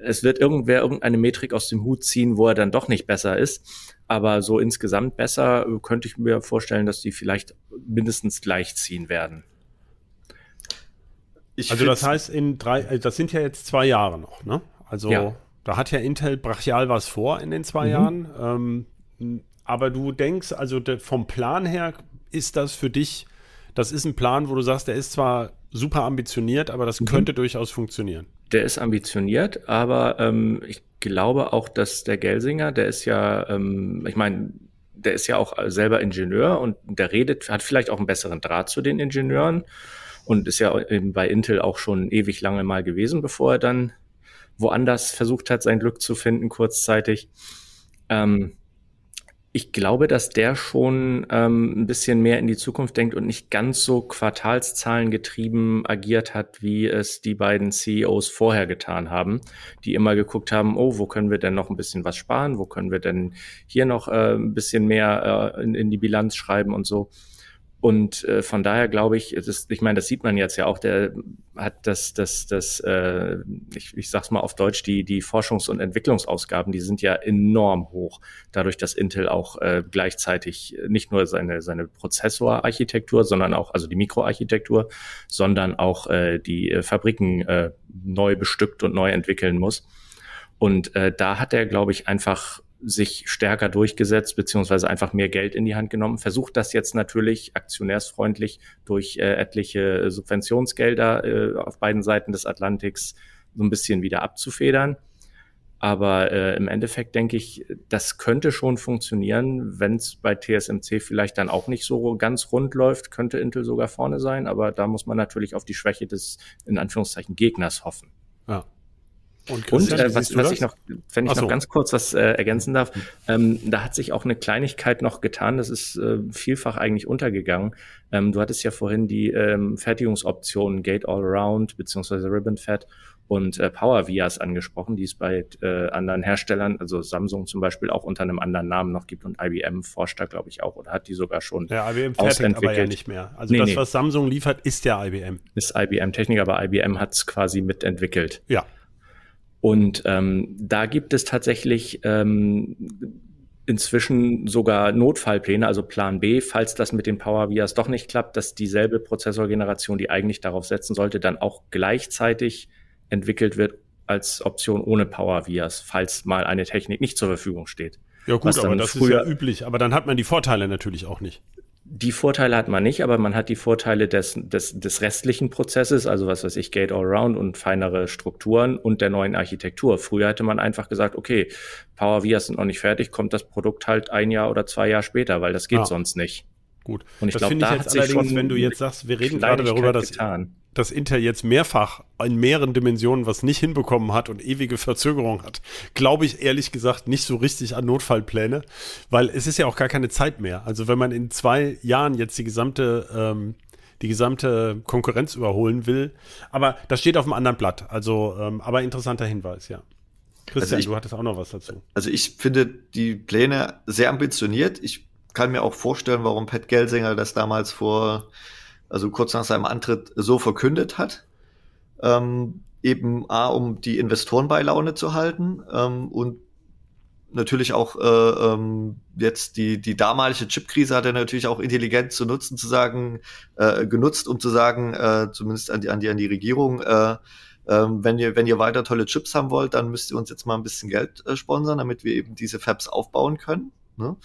es wird irgendwer irgendeine Metrik aus dem Hut ziehen, wo er dann doch nicht besser ist. Aber so insgesamt besser äh, könnte ich mir vorstellen, dass die vielleicht mindestens gleich ziehen werden. Ich Also das heißt, in drei, äh, das sind ja jetzt zwei Jahre noch, ne? Also Ja. da hat ja Intel brachial was vor in den zwei Mhm. Jahren. Ähm, aber du denkst, also de, vom Plan her ist das für dich, das ist ein Plan, wo du sagst, der ist zwar super ambitioniert, aber Mhm. das könnte durchaus funktionieren. Der ist ambitioniert, aber ähm, ich glaube auch, dass der Gelsinger, der ist ja, ähm, ich meine, der ist ja auch selber Ingenieur und der redet, hat vielleicht auch einen besseren Draht zu den Ingenieuren und ist ja bei Intel auch schon ewig lange mal gewesen, bevor er dann woanders versucht hat, sein Glück zu finden, kurzzeitig. Ähm, ich glaube, dass der schon ähm, ein bisschen mehr in die Zukunft denkt und nicht ganz so Quartalszahlen getrieben agiert hat, wie es die beiden CEOs vorher getan haben, die immer geguckt haben, oh, wo können wir denn noch ein bisschen was sparen, wo können wir denn hier noch äh, ein bisschen mehr äh, in, in die Bilanz schreiben und so. Und äh, von daher glaube ich, ist, ich meine, das sieht man jetzt ja auch, der hat das, das, das, äh, ich, ich sag's mal auf Deutsch, die, die Forschungs- und Entwicklungsausgaben, die sind ja enorm hoch, dadurch, dass Intel auch äh, gleichzeitig nicht nur seine, seine Prozessorarchitektur, sondern auch, also die Mikroarchitektur, sondern auch äh, die äh, Fabriken äh, neu bestückt und neu entwickeln muss. Und äh, da hat er, glaube ich, einfach sich stärker durchgesetzt, beziehungsweise einfach mehr Geld in die Hand genommen, versucht das jetzt natürlich aktionärsfreundlich durch äh, etliche Subventionsgelder äh, auf beiden Seiten des Atlantiks so ein bisschen wieder abzufedern. Aber äh, im Endeffekt denke ich, das könnte schon funktionieren, wenn es bei TSMC vielleicht dann auch nicht so ganz rund läuft, könnte Intel sogar vorne sein. Aber da muss man natürlich auf die Schwäche des, in Anführungszeichen, Gegners hoffen. Ja. Und, und äh, was, was ich noch, wenn ich so. noch ganz kurz was äh, ergänzen darf, ähm, da hat sich auch eine Kleinigkeit noch getan, das ist äh, vielfach eigentlich untergegangen. Ähm, du hattest ja vorhin die ähm, Fertigungsoptionen Gate All Around beziehungsweise Ribbon Fat und äh, Power Vias angesprochen, die es bei äh, anderen Herstellern, also Samsung zum Beispiel, auch unter einem anderen Namen noch gibt und IBM forscht da, glaube ich, auch oder hat die sogar schon Ja, IBM fertigt aber ja nicht mehr. Also nee, das, was Samsung liefert, ist ja IBM. Ist IBM-Technik, aber IBM hat es quasi mitentwickelt. Ja. Und ähm, da gibt es tatsächlich ähm, inzwischen sogar Notfallpläne, also Plan B, falls das mit den Power Vias doch nicht klappt, dass dieselbe Prozessorgeneration, die eigentlich darauf setzen sollte, dann auch gleichzeitig entwickelt wird als Option ohne Power Vias, falls mal eine Technik nicht zur Verfügung steht. Ja gut, aber das ist ja üblich. Aber dann hat man die Vorteile natürlich auch nicht. Die Vorteile hat man nicht, aber man hat die Vorteile des, des, des restlichen Prozesses, also was weiß ich, Gate All Around und feinere Strukturen und der neuen Architektur. Früher hätte man einfach gesagt, okay, Power Vias sind noch nicht fertig, kommt das Produkt halt ein Jahr oder zwei Jahre später, weil das geht ah. sonst nicht. Gut. Und ich glaube, da ich hat sich schon, wenn du jetzt sagst, wir reden gerade darüber, dass getan dass Intel jetzt mehrfach in mehreren Dimensionen was nicht hinbekommen hat und ewige Verzögerung hat, glaube ich ehrlich gesagt nicht so richtig an Notfallpläne, weil es ist ja auch gar keine Zeit mehr. Also wenn man in zwei Jahren jetzt die gesamte ähm, die gesamte Konkurrenz überholen will, aber das steht auf einem anderen Blatt. Also, ähm, aber interessanter Hinweis, ja. Christian, also ich, du hattest auch noch was dazu. Also ich finde die Pläne sehr ambitioniert. Ich kann mir auch vorstellen, warum Pat Gelsinger das damals vor also kurz nach seinem Antritt so verkündet hat. Ähm, eben A, um die Investoren bei Laune zu halten ähm, und natürlich auch äh, ähm, jetzt die, die damalige Chipkrise hat er natürlich auch intelligent zu nutzen, zu sagen, äh, genutzt, um zu sagen, äh, zumindest an die, an die, an die Regierung, äh, äh, wenn ihr, wenn ihr weiter tolle Chips haben wollt, dann müsst ihr uns jetzt mal ein bisschen Geld äh, sponsern, damit wir eben diese Fabs aufbauen können. Ne?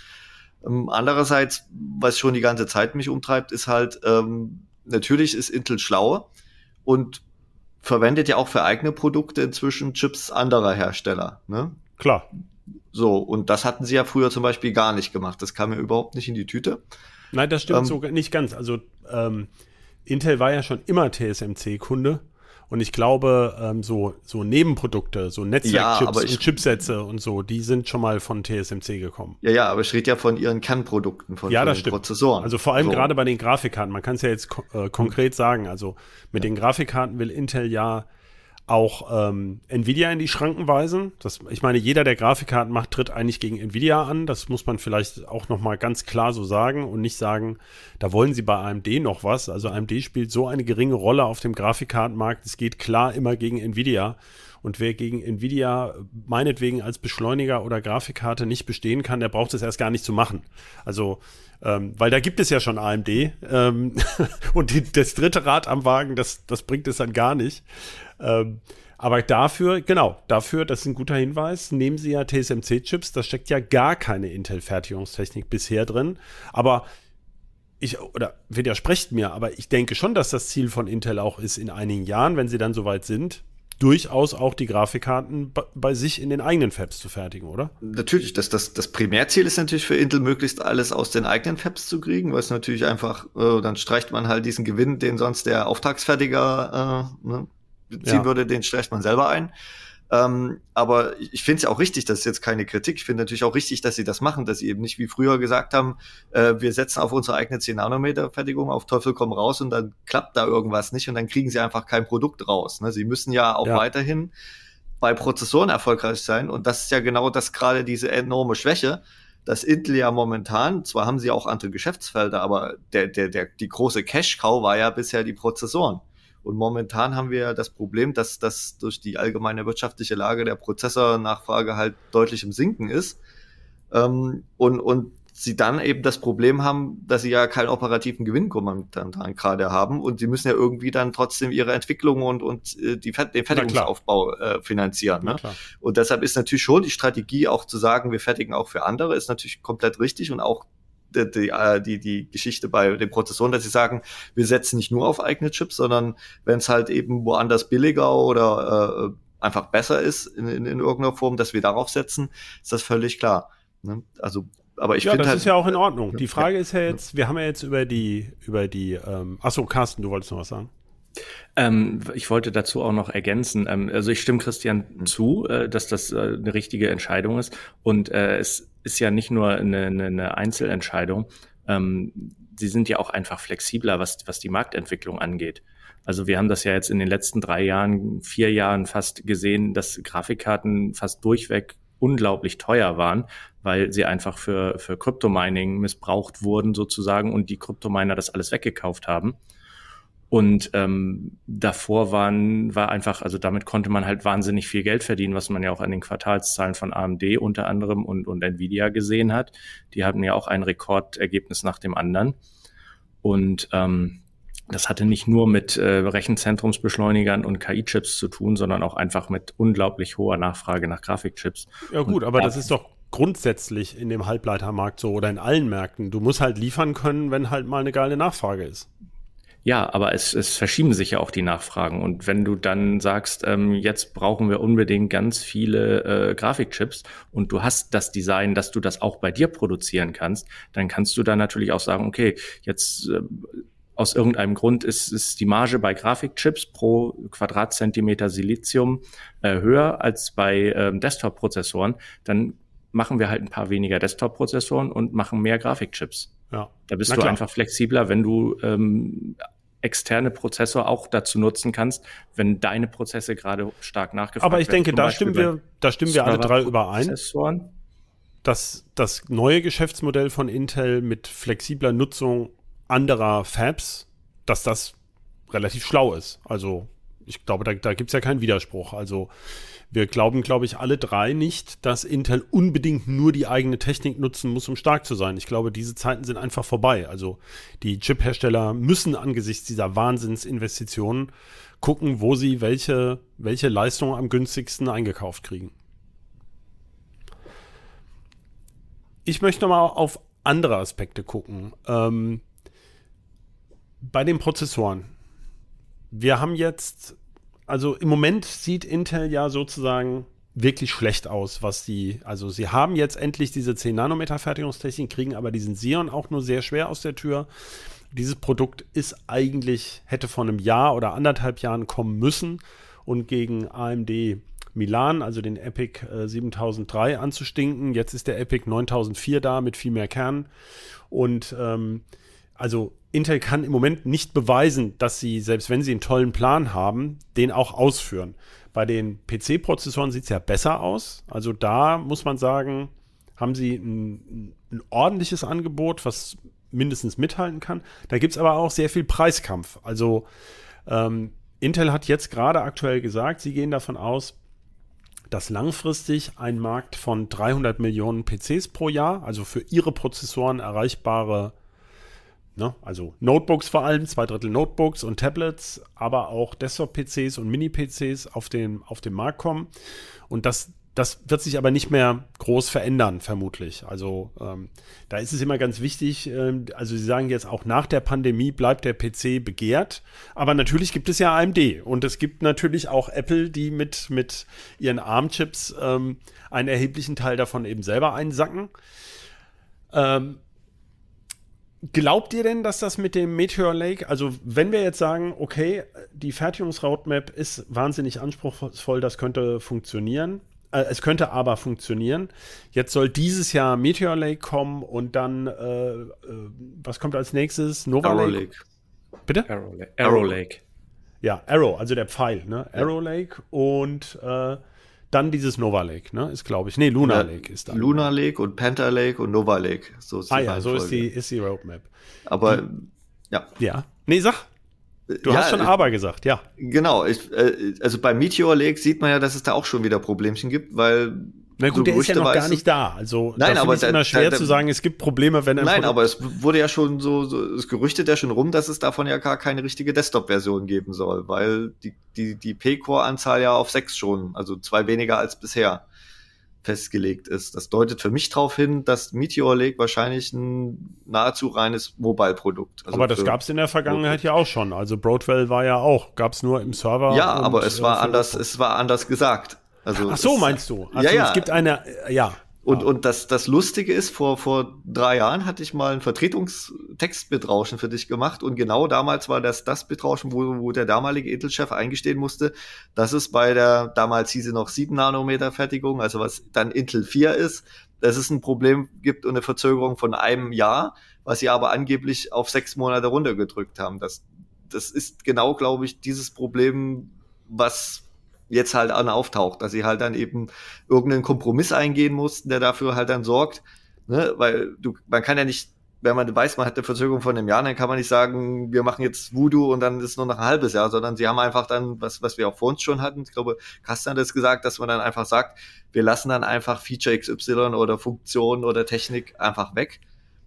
Ähm, andererseits, was schon die ganze Zeit mich umtreibt, ist halt, ähm, natürlich ist Intel schlau und verwendet ja auch für eigene Produkte inzwischen Chips anderer Hersteller. Ne? Klar. So, und das hatten sie ja früher zum Beispiel gar nicht gemacht. Das kam ja überhaupt nicht in die Tüte. Nein, das stimmt ähm, sogar nicht ganz. Also ähm, Intel war ja schon immer TSMC-Kunde und ich glaube, ähm, so, so Nebenprodukte, so Netzwerkchips ja, und Chipsätze und so, die sind schon mal von TSMC gekommen. Ja, ja, aber ich rede ja von ihren Kernprodukten, von, ja, von das den stimmt. Prozessoren. Also vor allem so. gerade bei den Grafikkarten, man kann es ja jetzt äh, konkret sagen, also mit ja. den Grafikkarten will Intel ja auch ähm, Nvidia in die Schranken weisen. Das, ich meine, jeder, der Grafikkarten macht, tritt eigentlich gegen Nvidia an. Das muss man vielleicht auch noch mal ganz klar so sagen und nicht sagen, da wollen sie bei AMD noch was. Also AMD spielt so eine geringe Rolle auf dem Grafikkartenmarkt. Es geht klar immer gegen Nvidia. Und wer gegen Nvidia meinetwegen als Beschleuniger oder Grafikkarte nicht bestehen kann, der braucht es erst gar nicht zu machen. Also, ähm, weil da gibt es ja schon AMD. Ähm, und die, das dritte Rad am Wagen, das, das bringt es dann gar nicht. Ähm, aber dafür, genau, dafür, das ist ein guter Hinweis, nehmen Sie ja TSMC-Chips, da steckt ja gar keine Intel-Fertigungstechnik bisher drin. Aber ich, oder widersprecht mir, aber ich denke schon, dass das Ziel von Intel auch ist, in einigen Jahren, wenn sie dann soweit sind, durchaus auch die Grafikkarten bei sich in den eigenen Fabs zu fertigen, oder? Natürlich, das, das, das Primärziel ist natürlich für Intel, möglichst alles aus den eigenen Fabs zu kriegen, weil es natürlich einfach, äh, dann streicht man halt diesen Gewinn, den sonst der Auftragsfertiger äh, ne, ziehen ja. würde, den streicht man selber ein. Ähm, aber ich finde es ja auch richtig, das ist jetzt keine Kritik. Ich finde natürlich auch richtig, dass sie das machen, dass sie eben nicht wie früher gesagt haben, äh, wir setzen auf unsere eigene 10 Nanometer Fertigung auf Teufel komm raus und dann klappt da irgendwas nicht und dann kriegen sie einfach kein Produkt raus. Ne? Sie müssen ja auch ja. weiterhin bei Prozessoren erfolgreich sein und das ist ja genau das gerade diese enorme Schwäche, dass Intel ja momentan, zwar haben sie auch andere Geschäftsfelder, aber der, der, der, die große Cash-Cow war ja bisher die Prozessoren. Und momentan haben wir das Problem, dass das durch die allgemeine wirtschaftliche Lage der Prozessornachfrage halt deutlich im Sinken ist. Ähm, und, und sie dann eben das Problem haben, dass sie ja keinen operativen Gewinn momentan gerade haben und sie müssen ja irgendwie dann trotzdem ihre Entwicklung und, und äh, die, den Fertigungsaufbau äh, finanzieren. Ne? Und deshalb ist natürlich schon die Strategie auch zu sagen, wir fertigen auch für andere, ist natürlich komplett richtig und auch die, die, äh, die, die Geschichte bei den Prozessoren, dass sie sagen, wir setzen nicht nur auf eigene Chips, sondern wenn es halt eben woanders billiger oder äh, einfach besser ist in, in, in irgendeiner Form, dass wir darauf setzen, ist das völlig klar. Ne? Also aber ich ja, finde das halt, ist ja auch in Ordnung. Die Frage ja, ist ja jetzt, wir haben ja jetzt über die, über die, ähm, achso, Carsten, du wolltest noch was sagen? Ähm, ich wollte dazu auch noch ergänzen. Ähm, also ich stimme Christian zu, äh, dass das äh, eine richtige Entscheidung ist. Und äh, es ist ja nicht nur eine, eine, eine Einzelentscheidung. Ähm, sie sind ja auch einfach flexibler, was, was die Marktentwicklung angeht. Also wir haben das ja jetzt in den letzten drei Jahren, vier Jahren fast gesehen, dass Grafikkarten fast durchweg unglaublich teuer waren, weil sie einfach für, für Kryptomining missbraucht wurden sozusagen und die Kryptominer das alles weggekauft haben. Und ähm, davor waren, war einfach, also damit konnte man halt wahnsinnig viel Geld verdienen, was man ja auch an den Quartalszahlen von AMD unter anderem und, und Nvidia gesehen hat. Die hatten ja auch ein Rekordergebnis nach dem anderen. Und ähm, das hatte nicht nur mit äh, Rechenzentrumsbeschleunigern und KI-Chips zu tun, sondern auch einfach mit unglaublich hoher Nachfrage nach Grafikchips. Ja gut, und aber das ist doch grundsätzlich in dem Halbleitermarkt so oder in allen Märkten. Du musst halt liefern können, wenn halt mal eine geile Nachfrage ist. Ja, aber es, es verschieben sich ja auch die Nachfragen. Und wenn du dann sagst, ähm, jetzt brauchen wir unbedingt ganz viele äh, Grafikchips und du hast das Design, dass du das auch bei dir produzieren kannst, dann kannst du dann natürlich auch sagen, okay, jetzt äh, aus irgendeinem Grund ist, ist die Marge bei Grafikchips pro Quadratzentimeter Silizium äh, höher als bei ähm, Desktop-Prozessoren, dann machen wir halt ein paar weniger Desktop-Prozessoren und machen mehr Grafikchips. Ja. Da bist du einfach flexibler, wenn du ähm, externe Prozessor auch dazu nutzen kannst, wenn deine Prozesse gerade stark nachgefragt werden. Aber ich denke, da stimmen wir, da stimmen wir alle drei überein, dass das neue Geschäftsmodell von Intel mit flexibler Nutzung anderer Fabs, dass das relativ schlau ist. Also ich glaube, da, da gibt es ja keinen Widerspruch. Also wir glauben, glaube ich, alle drei nicht, dass Intel unbedingt nur die eigene Technik nutzen muss, um stark zu sein. Ich glaube, diese Zeiten sind einfach vorbei. Also die Chip-Hersteller müssen angesichts dieser Wahnsinnsinvestitionen gucken, wo sie welche, welche Leistung am günstigsten eingekauft kriegen. Ich möchte mal auf andere Aspekte gucken. Ähm, bei den Prozessoren. Wir haben jetzt also im Moment sieht Intel ja sozusagen wirklich schlecht aus, was die, also sie haben jetzt endlich diese 10 Nanometer Fertigungstechnik, kriegen aber diesen Xeon auch nur sehr schwer aus der Tür. Dieses Produkt ist eigentlich, hätte vor einem Jahr oder anderthalb Jahren kommen müssen und gegen AMD Milan, also den Epic äh, 7003 anzustinken. Jetzt ist der Epic 9004 da mit viel mehr Kern und ähm, also Intel kann im Moment nicht beweisen, dass sie, selbst wenn sie einen tollen Plan haben, den auch ausführen. Bei den PC-Prozessoren sieht es ja besser aus. Also da muss man sagen, haben sie ein, ein ordentliches Angebot, was mindestens mithalten kann. Da gibt es aber auch sehr viel Preiskampf. Also ähm, Intel hat jetzt gerade aktuell gesagt, sie gehen davon aus, dass langfristig ein Markt von 300 Millionen PCs pro Jahr, also für ihre Prozessoren erreichbare Ne? Also Notebooks vor allem, zwei Drittel Notebooks und Tablets, aber auch Desktop-PCs und Mini-PCs auf, den, auf den Markt kommen. Und dass das wird sich aber nicht mehr groß verändern, vermutlich. Also ähm, da ist es immer ganz wichtig, ähm, also Sie sagen jetzt auch nach der Pandemie bleibt der PC begehrt, aber natürlich gibt es ja AMD und es gibt natürlich auch Apple, die mit, mit ihren ARM-Chips ähm, einen erheblichen Teil davon eben selber einsacken. Ähm, Glaubt ihr denn, dass das mit dem Meteor Lake, also wenn wir jetzt sagen, okay, die Fertigungsroadmap ist wahnsinnig anspruchsvoll, das könnte funktionieren, äh, es könnte aber funktionieren. Jetzt soll dieses Jahr Meteor Lake kommen und dann, äh, äh, was kommt als nächstes? Nova Arrow Lake? Lake. Bitte? Arrow, La Arrow Lake. Ja, Arrow, also der Pfeil, ne? Arrow Lake und äh, dann dieses Nova Lake, ne? Ist, glaube ich. Nee, Luna Ja, Lake ist da. Luna Lake und Panther Lake und Nova Lake. So ist die Ah ja, so ist die, ist die Roadmap. Aber ja. Ja. Nee, sag. Du ja, hast schon äh, aber gesagt, ja. Genau, ich, äh, also bei Meteor Lake sieht man ja, dass es da auch schon wieder Problemchen gibt, weil Na gut, so der ist ja noch gar nicht da. Also Nein, da aber ist da- immer schwer da- zu sagen, es gibt Probleme, wenn ein Nein, Produkt- aber es wurde ja schon so, so es gerüchtet ja schon rum, dass es davon ja gar keine richtige Desktop-Version geben soll, weil die, die, die P-Core-Anzahl ja auf sechs schon, also zwei weniger als bisher festgelegt ist. Das deutet für mich darauf hin, dass Meteor Lake wahrscheinlich ein nahezu reines Mobile-Produkt. also aber das gab es in der Vergangenheit ja auch schon. Also Broadwell war ja auch, gab es nur im Server. Ja, aber es äh, war anders, es war anders gesagt. Also Ach so, meinst du? Ach ja, ja. Es gibt eine, äh, ja. Und, ja. und das, das Lustige ist, vor, vor drei Jahren hatte ich mal ein Vertretungstextbitrauschen für dich gemacht und genau damals war das das Bitrauschen, wo, wo der damalige Intel-Chef eingestehen musste, dass es bei der, damals hieß sie noch 7 Nanometer Fertigung, also was dann Intel 4 ist, dass es ein Problem gibt und eine Verzögerung von einem Jahr, was sie aber angeblich auf sechs Monate runtergedrückt haben. Das, das ist genau, glaube ich, dieses Problem, was jetzt halt an auftaucht, dass sie halt dann eben irgendeinen Kompromiss eingehen mussten, der dafür halt dann sorgt, ne, weil du, man kann ja nicht, wenn man weiß, man hat eine Verzögerung von einem Jahr, dann kann man nicht sagen, wir machen jetzt Voodoo und dann ist nur noch ein halbes Jahr, sondern sie haben einfach dann, was, was wir auch vor uns schon hatten, ich glaube, Kastan hat es gesagt, dass man dann einfach sagt, wir lassen dann einfach Feature XY oder Funktion oder Technik einfach weg.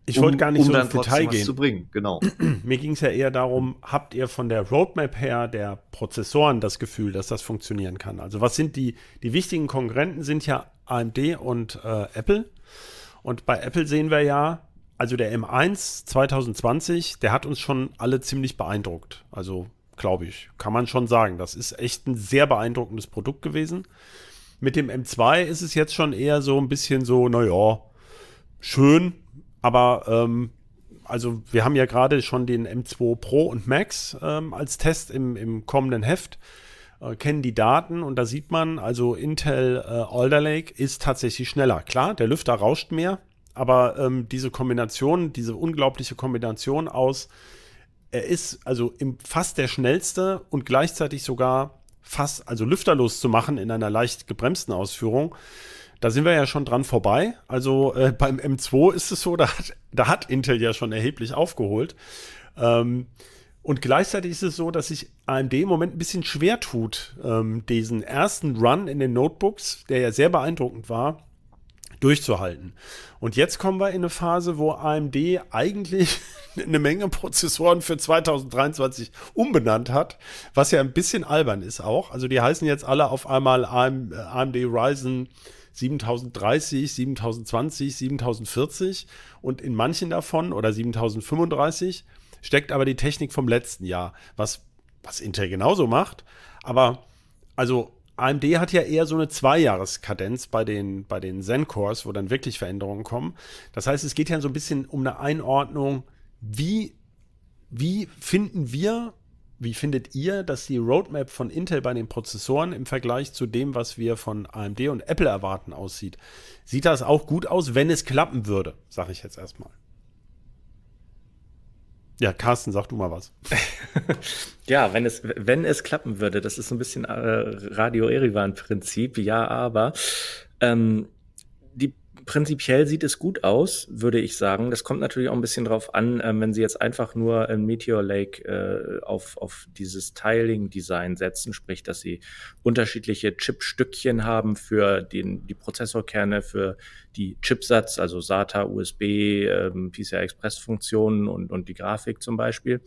Ich wollte gar nicht um so ins Detail gehen. zu bringen, genau. Mir ging es ja eher darum, habt ihr von der Roadmap her der Prozessoren das Gefühl, dass das funktionieren kann? Also was sind die, die wichtigen Konkurrenten sind ja AMD und äh, Apple. Und bei Apple sehen wir ja, also der M1 2020, der hat uns schon alle ziemlich beeindruckt. Also glaube ich, kann man schon sagen. Das ist echt ein sehr beeindruckendes Produkt gewesen. Mit dem M2 ist es jetzt schon eher so ein bisschen so, naja, schön, aber ähm, also wir haben ja gerade schon den M2 Pro und Max ähm, als Test im, im kommenden Heft, äh, kennen die Daten und da sieht man, also Intel äh, Alder Lake ist tatsächlich schneller. Klar, der Lüfter rauscht mehr, aber ähm, diese Kombination, diese unglaubliche Kombination aus, er ist also im, fast der schnellste und gleichzeitig sogar fast, also lüfterlos zu machen in einer leicht gebremsten Ausführung. Da sind wir ja schon dran vorbei. Also äh, beim M2 ist es so, da hat, da hat Intel ja schon erheblich aufgeholt. Ähm, und gleichzeitig ist es so, dass sich AMD im Moment ein bisschen schwer tut, ähm, diesen ersten Run in den Notebooks, der ja sehr beeindruckend war, durchzuhalten. Und jetzt kommen wir in eine Phase, wo AMD eigentlich eine Menge Prozessoren für 2023 umbenannt hat, was ja ein bisschen albern ist auch. Also die heißen jetzt alle auf einmal AM, äh, AMD Ryzen 7030, 7020, 7040 und in manchen davon oder 7035 steckt aber die Technik vom letzten Jahr, was, was Intel genauso macht. Aber also AMD hat ja eher so eine Zweijahreskadenz bei den, bei den Zen-Cores, wo dann wirklich Veränderungen kommen. Das heißt, es geht ja so ein bisschen um eine Einordnung, wie, wie finden wir, wie findet ihr, dass die Roadmap von Intel bei den Prozessoren im Vergleich zu dem, was wir von AMD und Apple erwarten, aussieht? Sieht das auch gut aus, wenn es klappen würde, sage ich jetzt erstmal. Ja, Carsten, sag du mal was. Ja, wenn es, wenn es klappen würde, das ist so ein bisschen äh, Radio Erivan-Prinzip, ja, aber ähm, prinzipiell sieht es gut aus, würde ich sagen. Das kommt natürlich auch ein bisschen drauf an, ähm, wenn Sie jetzt einfach nur ein Meteor Lake äh, auf, auf dieses Tiling-Design setzen, sprich, dass Sie unterschiedliche Chipstückchen haben für den, die Prozessorkerne, für die Chipsatz, also SATA, USB, ähm, PCI-Express-Funktionen und, und die Grafik zum Beispiel.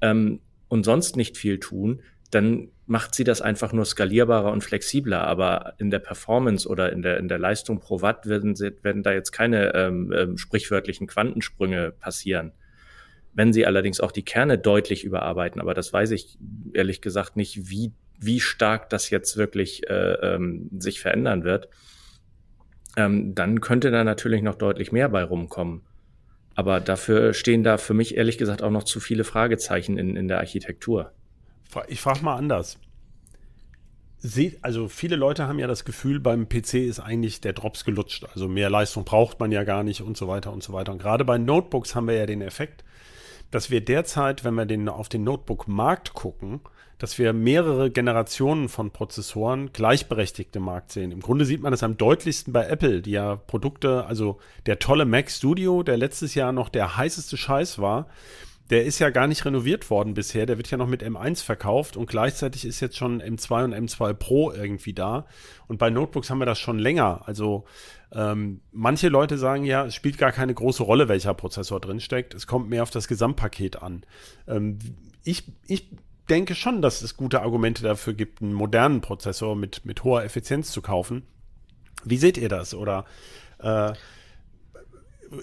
Ähm, und sonst nicht viel tun, dann macht sie das einfach nur skalierbarer und flexibler, aber in der Performance oder in der, in der Leistung pro Watt werden, werden da jetzt keine ähm, ähm, sprichwörtlichen Quantensprünge passieren. Wenn sie allerdings auch die Kerne deutlich überarbeiten, aber das weiß ich ehrlich gesagt nicht, wie, wie stark das jetzt wirklich äh, ähm, sich verändern wird, ähm, dann könnte da natürlich noch deutlich mehr bei rumkommen. Aber dafür stehen da für mich ehrlich gesagt auch noch zu viele Fragezeichen in, in der Architektur. Ich frage mal anders. Seht, also viele Leute haben ja das Gefühl, beim PC ist eigentlich der Drops gelutscht. Also mehr Leistung braucht man ja gar nicht und so weiter und so weiter. Und gerade bei Notebooks haben wir ja den Effekt, dass wir derzeit, wenn wir den, auf den Notebook-Markt gucken, dass wir mehrere Generationen von Prozessoren gleichberechtigt im Markt sehen. Im Grunde sieht man das am deutlichsten bei Apple, die ja Produkte, also der tolle Mac Studio, der letztes Jahr noch der heißeste Scheiß war, der ist ja gar nicht renoviert worden bisher. Der wird ja noch mit M1 verkauft und gleichzeitig ist jetzt schon M2 und M2 Pro irgendwie da. Und bei Notebooks haben wir das schon länger. Also ähm, manche Leute sagen ja, es spielt gar keine große Rolle, welcher Prozessor drinsteckt. Es kommt mehr auf das Gesamtpaket an. Ähm, ich, ich denke schon, dass es gute Argumente dafür gibt, einen modernen Prozessor mit, mit hoher Effizienz zu kaufen. Wie seht ihr das? Oder äh,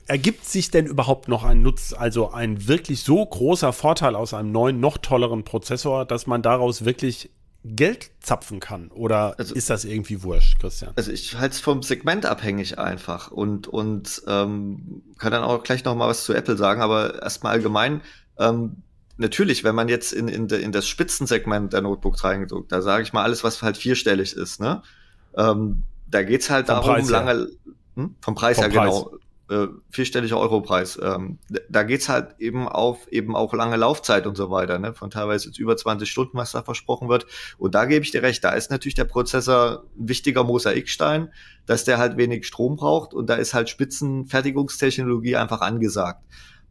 ergibt sich denn überhaupt noch ein Nutz, also ein wirklich so großer Vorteil aus einem neuen, noch tolleren Prozessor, dass man daraus wirklich Geld zapfen kann? Oder also, ist das irgendwie wurscht, Christian? Also ich halte es vom Segment abhängig einfach und, und ähm, kann dann auch gleich noch mal was zu Apple sagen, aber erstmal allgemein, ähm, natürlich, wenn man jetzt in, in, de, in das Spitzensegment der Notebooks reingedruckt, da sage ich mal alles, was halt vierstellig ist, ne? Ähm, da geht's halt vom darum, Preis lange, hm? vom Preis her Preis. genau, äh, vierstelliger Europreis. Ähm, da geht's halt eben auf eben auch lange Laufzeit und so weiter, ne? von teilweise jetzt über 20 Stunden, was da versprochen wird. Und da gebe ich dir recht, da ist natürlich der Prozessor ein wichtiger Mosaikstein, dass der halt wenig Strom braucht und da ist halt Spitzenfertigungstechnologie einfach angesagt.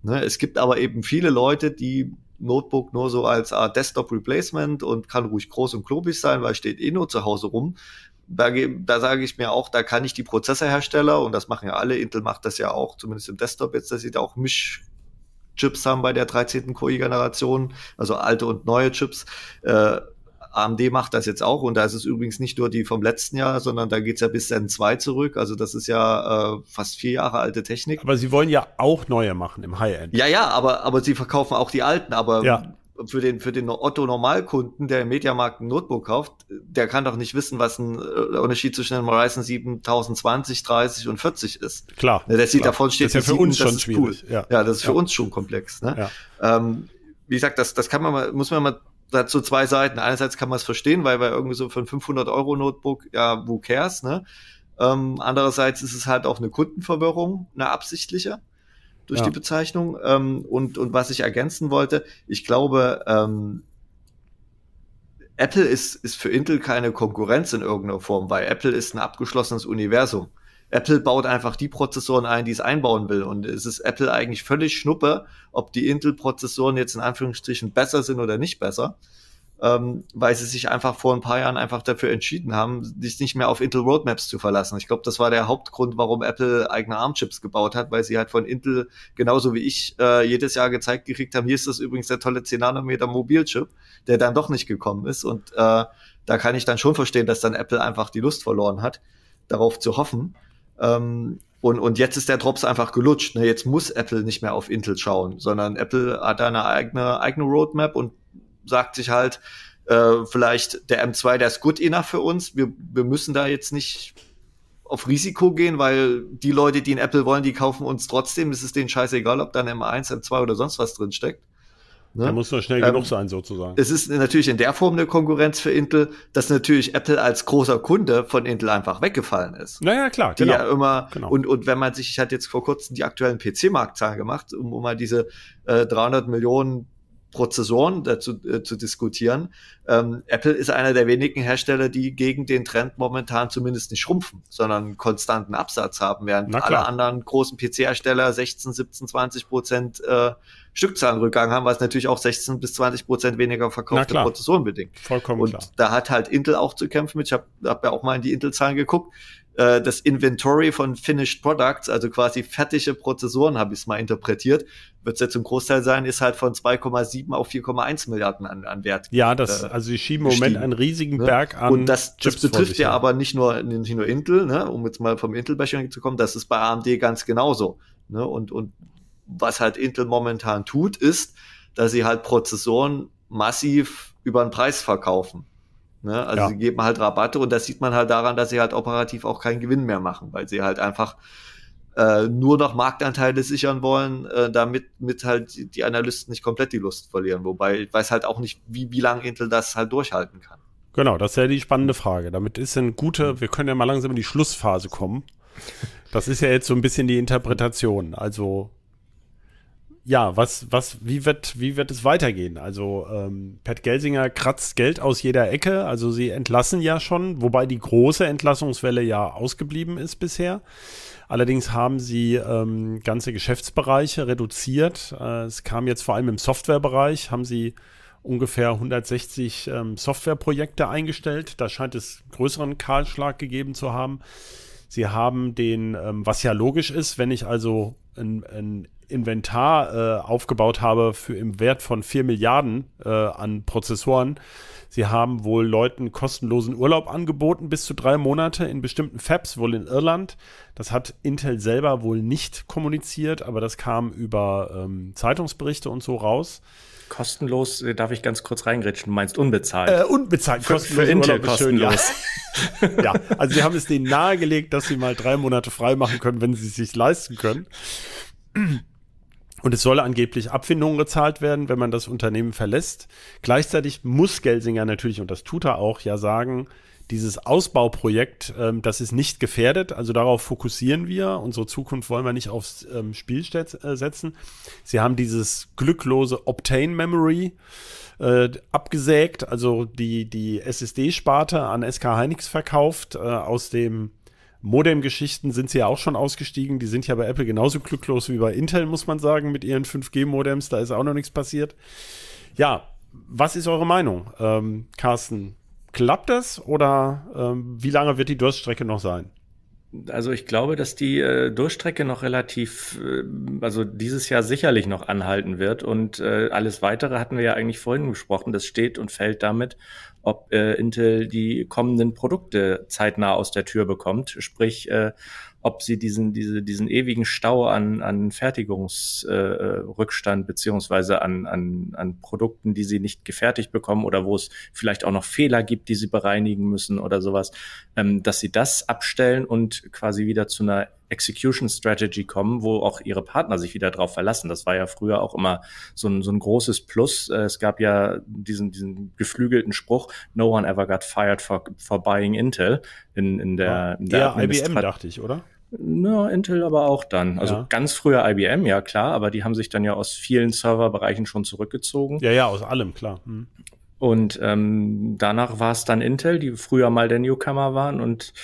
Ne? Es gibt aber eben viele Leute, die Notebook nur so als Art Desktop Replacement und kann ruhig groß und klobig sein, weil steht eh nur zu Hause rum da, da sage ich mir auch, da kann ich die Prozessorhersteller, und das machen ja alle, Intel macht das ja auch, zumindest im Desktop jetzt, dass sie da auch Mischchips haben bei der 13. Core-Generation, also alte und neue Chips. Äh, AMD macht das jetzt auch und da ist es übrigens nicht nur die vom letzten Jahr, sondern da geht's ja bis Zen 2 zurück. Also das ist ja äh, fast vier Jahre alte Technik. Aber sie wollen ja auch neue machen im High-End. Ja, ja, aber, aber sie verkaufen auch die alten. Aber ja für den, für den Otto-Normalkunden, der im Mediamarkt ein Notebook kauft, der kann doch nicht wissen, was ein äh, Unterschied zwischen einem Ryzen 7020, 30 und 40 ist. Klar. Der sieht klar. davon steht, das ist ja für 7, uns schon schwierig. Cool. Ja. ja, das ist für ja. uns schon komplex. Ne? Ja. Ähm, wie gesagt, das, das kann man mal, muss man mal dazu zwei Seiten. Einerseits kann man es verstehen, weil wir irgendwie so für ein 500 Euro Notebook, ja, who cares, ne? Ähm, andererseits ist es halt auch eine Kundenverwirrung, eine absichtliche durch ja. die Bezeichnung. Ähm, und, und was ich ergänzen wollte, ich glaube, ähm, Apple ist, ist für Intel keine Konkurrenz in irgendeiner Form, weil Apple ist ein abgeschlossenes Universum. Apple baut einfach die Prozessoren ein, die es einbauen will. Und es ist Apple eigentlich völlig schnuppe, ob die Intel-Prozessoren jetzt in Anführungsstrichen besser sind oder nicht besser ähm, weil sie sich einfach vor ein paar Jahren einfach dafür entschieden haben, sich nicht mehr auf Intel Roadmaps zu verlassen. Ich glaube, das war der Hauptgrund, warum Apple eigene ARM-Chips gebaut hat, weil sie halt von Intel, genauso wie ich, äh, jedes Jahr gezeigt gekriegt haben, hier ist das übrigens der tolle 10 Nanometer Mobilchip, der dann doch nicht gekommen ist. Und äh, da kann ich dann schon verstehen, dass dann Apple einfach die Lust verloren hat, darauf zu hoffen. Ähm, und, und jetzt ist der Drops einfach gelutscht. Ne? Jetzt muss Apple nicht mehr auf Intel schauen, sondern Apple hat eine eigene, eigene Roadmap und sagt sich halt, äh, vielleicht der M2, der ist gut enough für uns. Wir, wir müssen da jetzt nicht auf Risiko gehen, weil die Leute, die in Apple wollen, die kaufen uns trotzdem. Es ist denen scheißegal, ob dann M1, M2 oder sonst was drin steckt. Ne? Der muss nur schnell ähm, genug sein, sozusagen. Es ist natürlich in der Form eine Konkurrenz für Intel, dass natürlich Apple als großer Kunde von Intel einfach weggefallen ist. Naja, klar, die genau. Ja immer, genau. und, und wenn man sich, ich hatte jetzt vor kurzem die aktuellen PC-Marktzahlen gemacht, um, um mal diese äh, 300 Millionen Prozessoren dazu äh, zu diskutieren. Ähm, Apple ist einer der wenigen Hersteller, die gegen den Trend momentan zumindest nicht schrumpfen, sondern konstanten Absatz haben, während alle anderen großen PC-Hersteller 16, 17, 20 Prozent äh, Stückzahlenrückgang haben, was natürlich auch 16 bis 20 Prozent weniger verkaufte Prozessoren bedingt. Vollkommen Und klar. da hat halt Intel auch zu kämpfen mit. Ich habe hab ja auch mal in die Intel-Zahlen geguckt. Äh, das Inventory von Finished Products, also quasi fertige Prozessoren, habe ich es mal interpretiert, wird es jetzt zum Großteil sein, ist halt von 2,7 auf 4,1 Milliarden an, an Wert. Ja, das, äh, also sie schieben im Moment einen riesigen ne? Berg an. Und das, das betrifft ja aber nicht nur, nicht nur Intel, ne? um jetzt mal vom Intel-Bashing zu kommen, das ist bei AMD ganz genauso. Ne? Und, und was halt Intel momentan tut, ist, dass sie halt Prozessoren massiv über den Preis verkaufen. Ne? Also ja. sie geben halt Rabatte und das sieht man halt daran, dass sie halt operativ auch keinen Gewinn mehr machen, weil sie halt einfach äh, nur noch Marktanteile sichern wollen, äh, damit mit halt die Analysten nicht komplett die Lust verlieren. Wobei ich weiß halt auch nicht, wie, wie lange Intel das halt durchhalten kann. Genau, das ist ja die spannende Frage. Damit ist ein guter, wir können ja mal langsam in die Schlussphase kommen. Das ist ja jetzt so ein bisschen die Interpretation. Also ja, was, was, wie wird, wie wird es weitergehen? Also ähm, Pat Gelsinger kratzt Geld aus jeder Ecke. Also sie entlassen ja schon, wobei die große Entlassungswelle ja ausgeblieben ist bisher. Allerdings haben sie ähm, ganze Geschäftsbereiche reduziert. Äh, es kam jetzt vor allem im Softwarebereich, haben sie ungefähr 160 ähm, Softwareprojekte eingestellt. Da scheint es größeren Kahlschlag gegeben zu haben. Sie haben den, ähm, was ja logisch ist, wenn ich also ein, ein Inventar äh, aufgebaut habe für im Wert von 4 Milliarden äh, an Prozessoren. Sie haben wohl Leuten kostenlosen Urlaub angeboten, bis zu drei Monate in bestimmten Fabs, wohl in Irland. Das hat Intel selber wohl nicht kommuniziert, aber das kam über ähm, Zeitungsberichte und so raus. Kostenlos, äh, darf ich ganz kurz reingrätschen, du meinst unbezahlt? Äh, unbezahlt, kostenlos. Für, für Intel kostenlos. Schön, ja. ja, also sie haben es denen nahegelegt, dass sie mal drei Monate frei machen können, wenn sie es sich leisten können. Und es soll angeblich Abfindungen gezahlt werden, wenn man das Unternehmen verlässt. Gleichzeitig muss Gelsinger natürlich, und das tut er auch, ja sagen, dieses Ausbauprojekt, ähm, das ist nicht gefährdet. Also darauf fokussieren wir. Unsere Zukunft wollen wir nicht aufs ähm, Spiel äh, setzen. Sie haben dieses glücklose Obtain Memory äh, abgesägt, also die, die SSD-Sparte an SK Hynix verkauft, äh, aus dem Modem-Geschichten sind sie ja auch schon ausgestiegen. Die sind ja bei Apple genauso glücklos wie bei Intel, muss man sagen, mit ihren 5G-Modems. Da ist auch noch nichts passiert. Ja, was ist eure Meinung, ähm, Carsten? Klappt das oder ähm, wie lange wird die Durststrecke noch sein? Also ich glaube, dass die äh, Durchstrecke noch relativ, äh, also dieses Jahr sicherlich noch anhalten wird und äh, alles weitere hatten wir ja eigentlich vorhin besprochen. Das steht und fällt damit, ob äh, Intel die kommenden Produkte zeitnah aus der Tür bekommt. Sprich, äh, ob sie diesen, diese, diesen ewigen Stau an, an Fertigungsrückstand äh, beziehungsweise an, an, an Produkten, die sie nicht gefertigt bekommen oder wo es vielleicht auch noch Fehler gibt, die sie bereinigen müssen oder sowas, ähm, dass sie das abstellen und quasi wieder zu einer Execution Strategy kommen, wo auch ihre Partner sich wieder drauf verlassen. Das war ja früher auch immer so ein, so ein großes Plus. Äh, es gab ja diesen, diesen geflügelten Spruch, no one ever got fired for, for buying Intel in, in der, in der IBM, dachte ich, oder? Na, Intel aber auch dann. Also ja. ganz früher IBM, ja klar, aber die haben sich dann ja aus vielen Serverbereichen schon zurückgezogen. Ja, ja, aus allem, klar. Hm. Und ähm, danach war es dann Intel, die früher mal der Newcomer waren und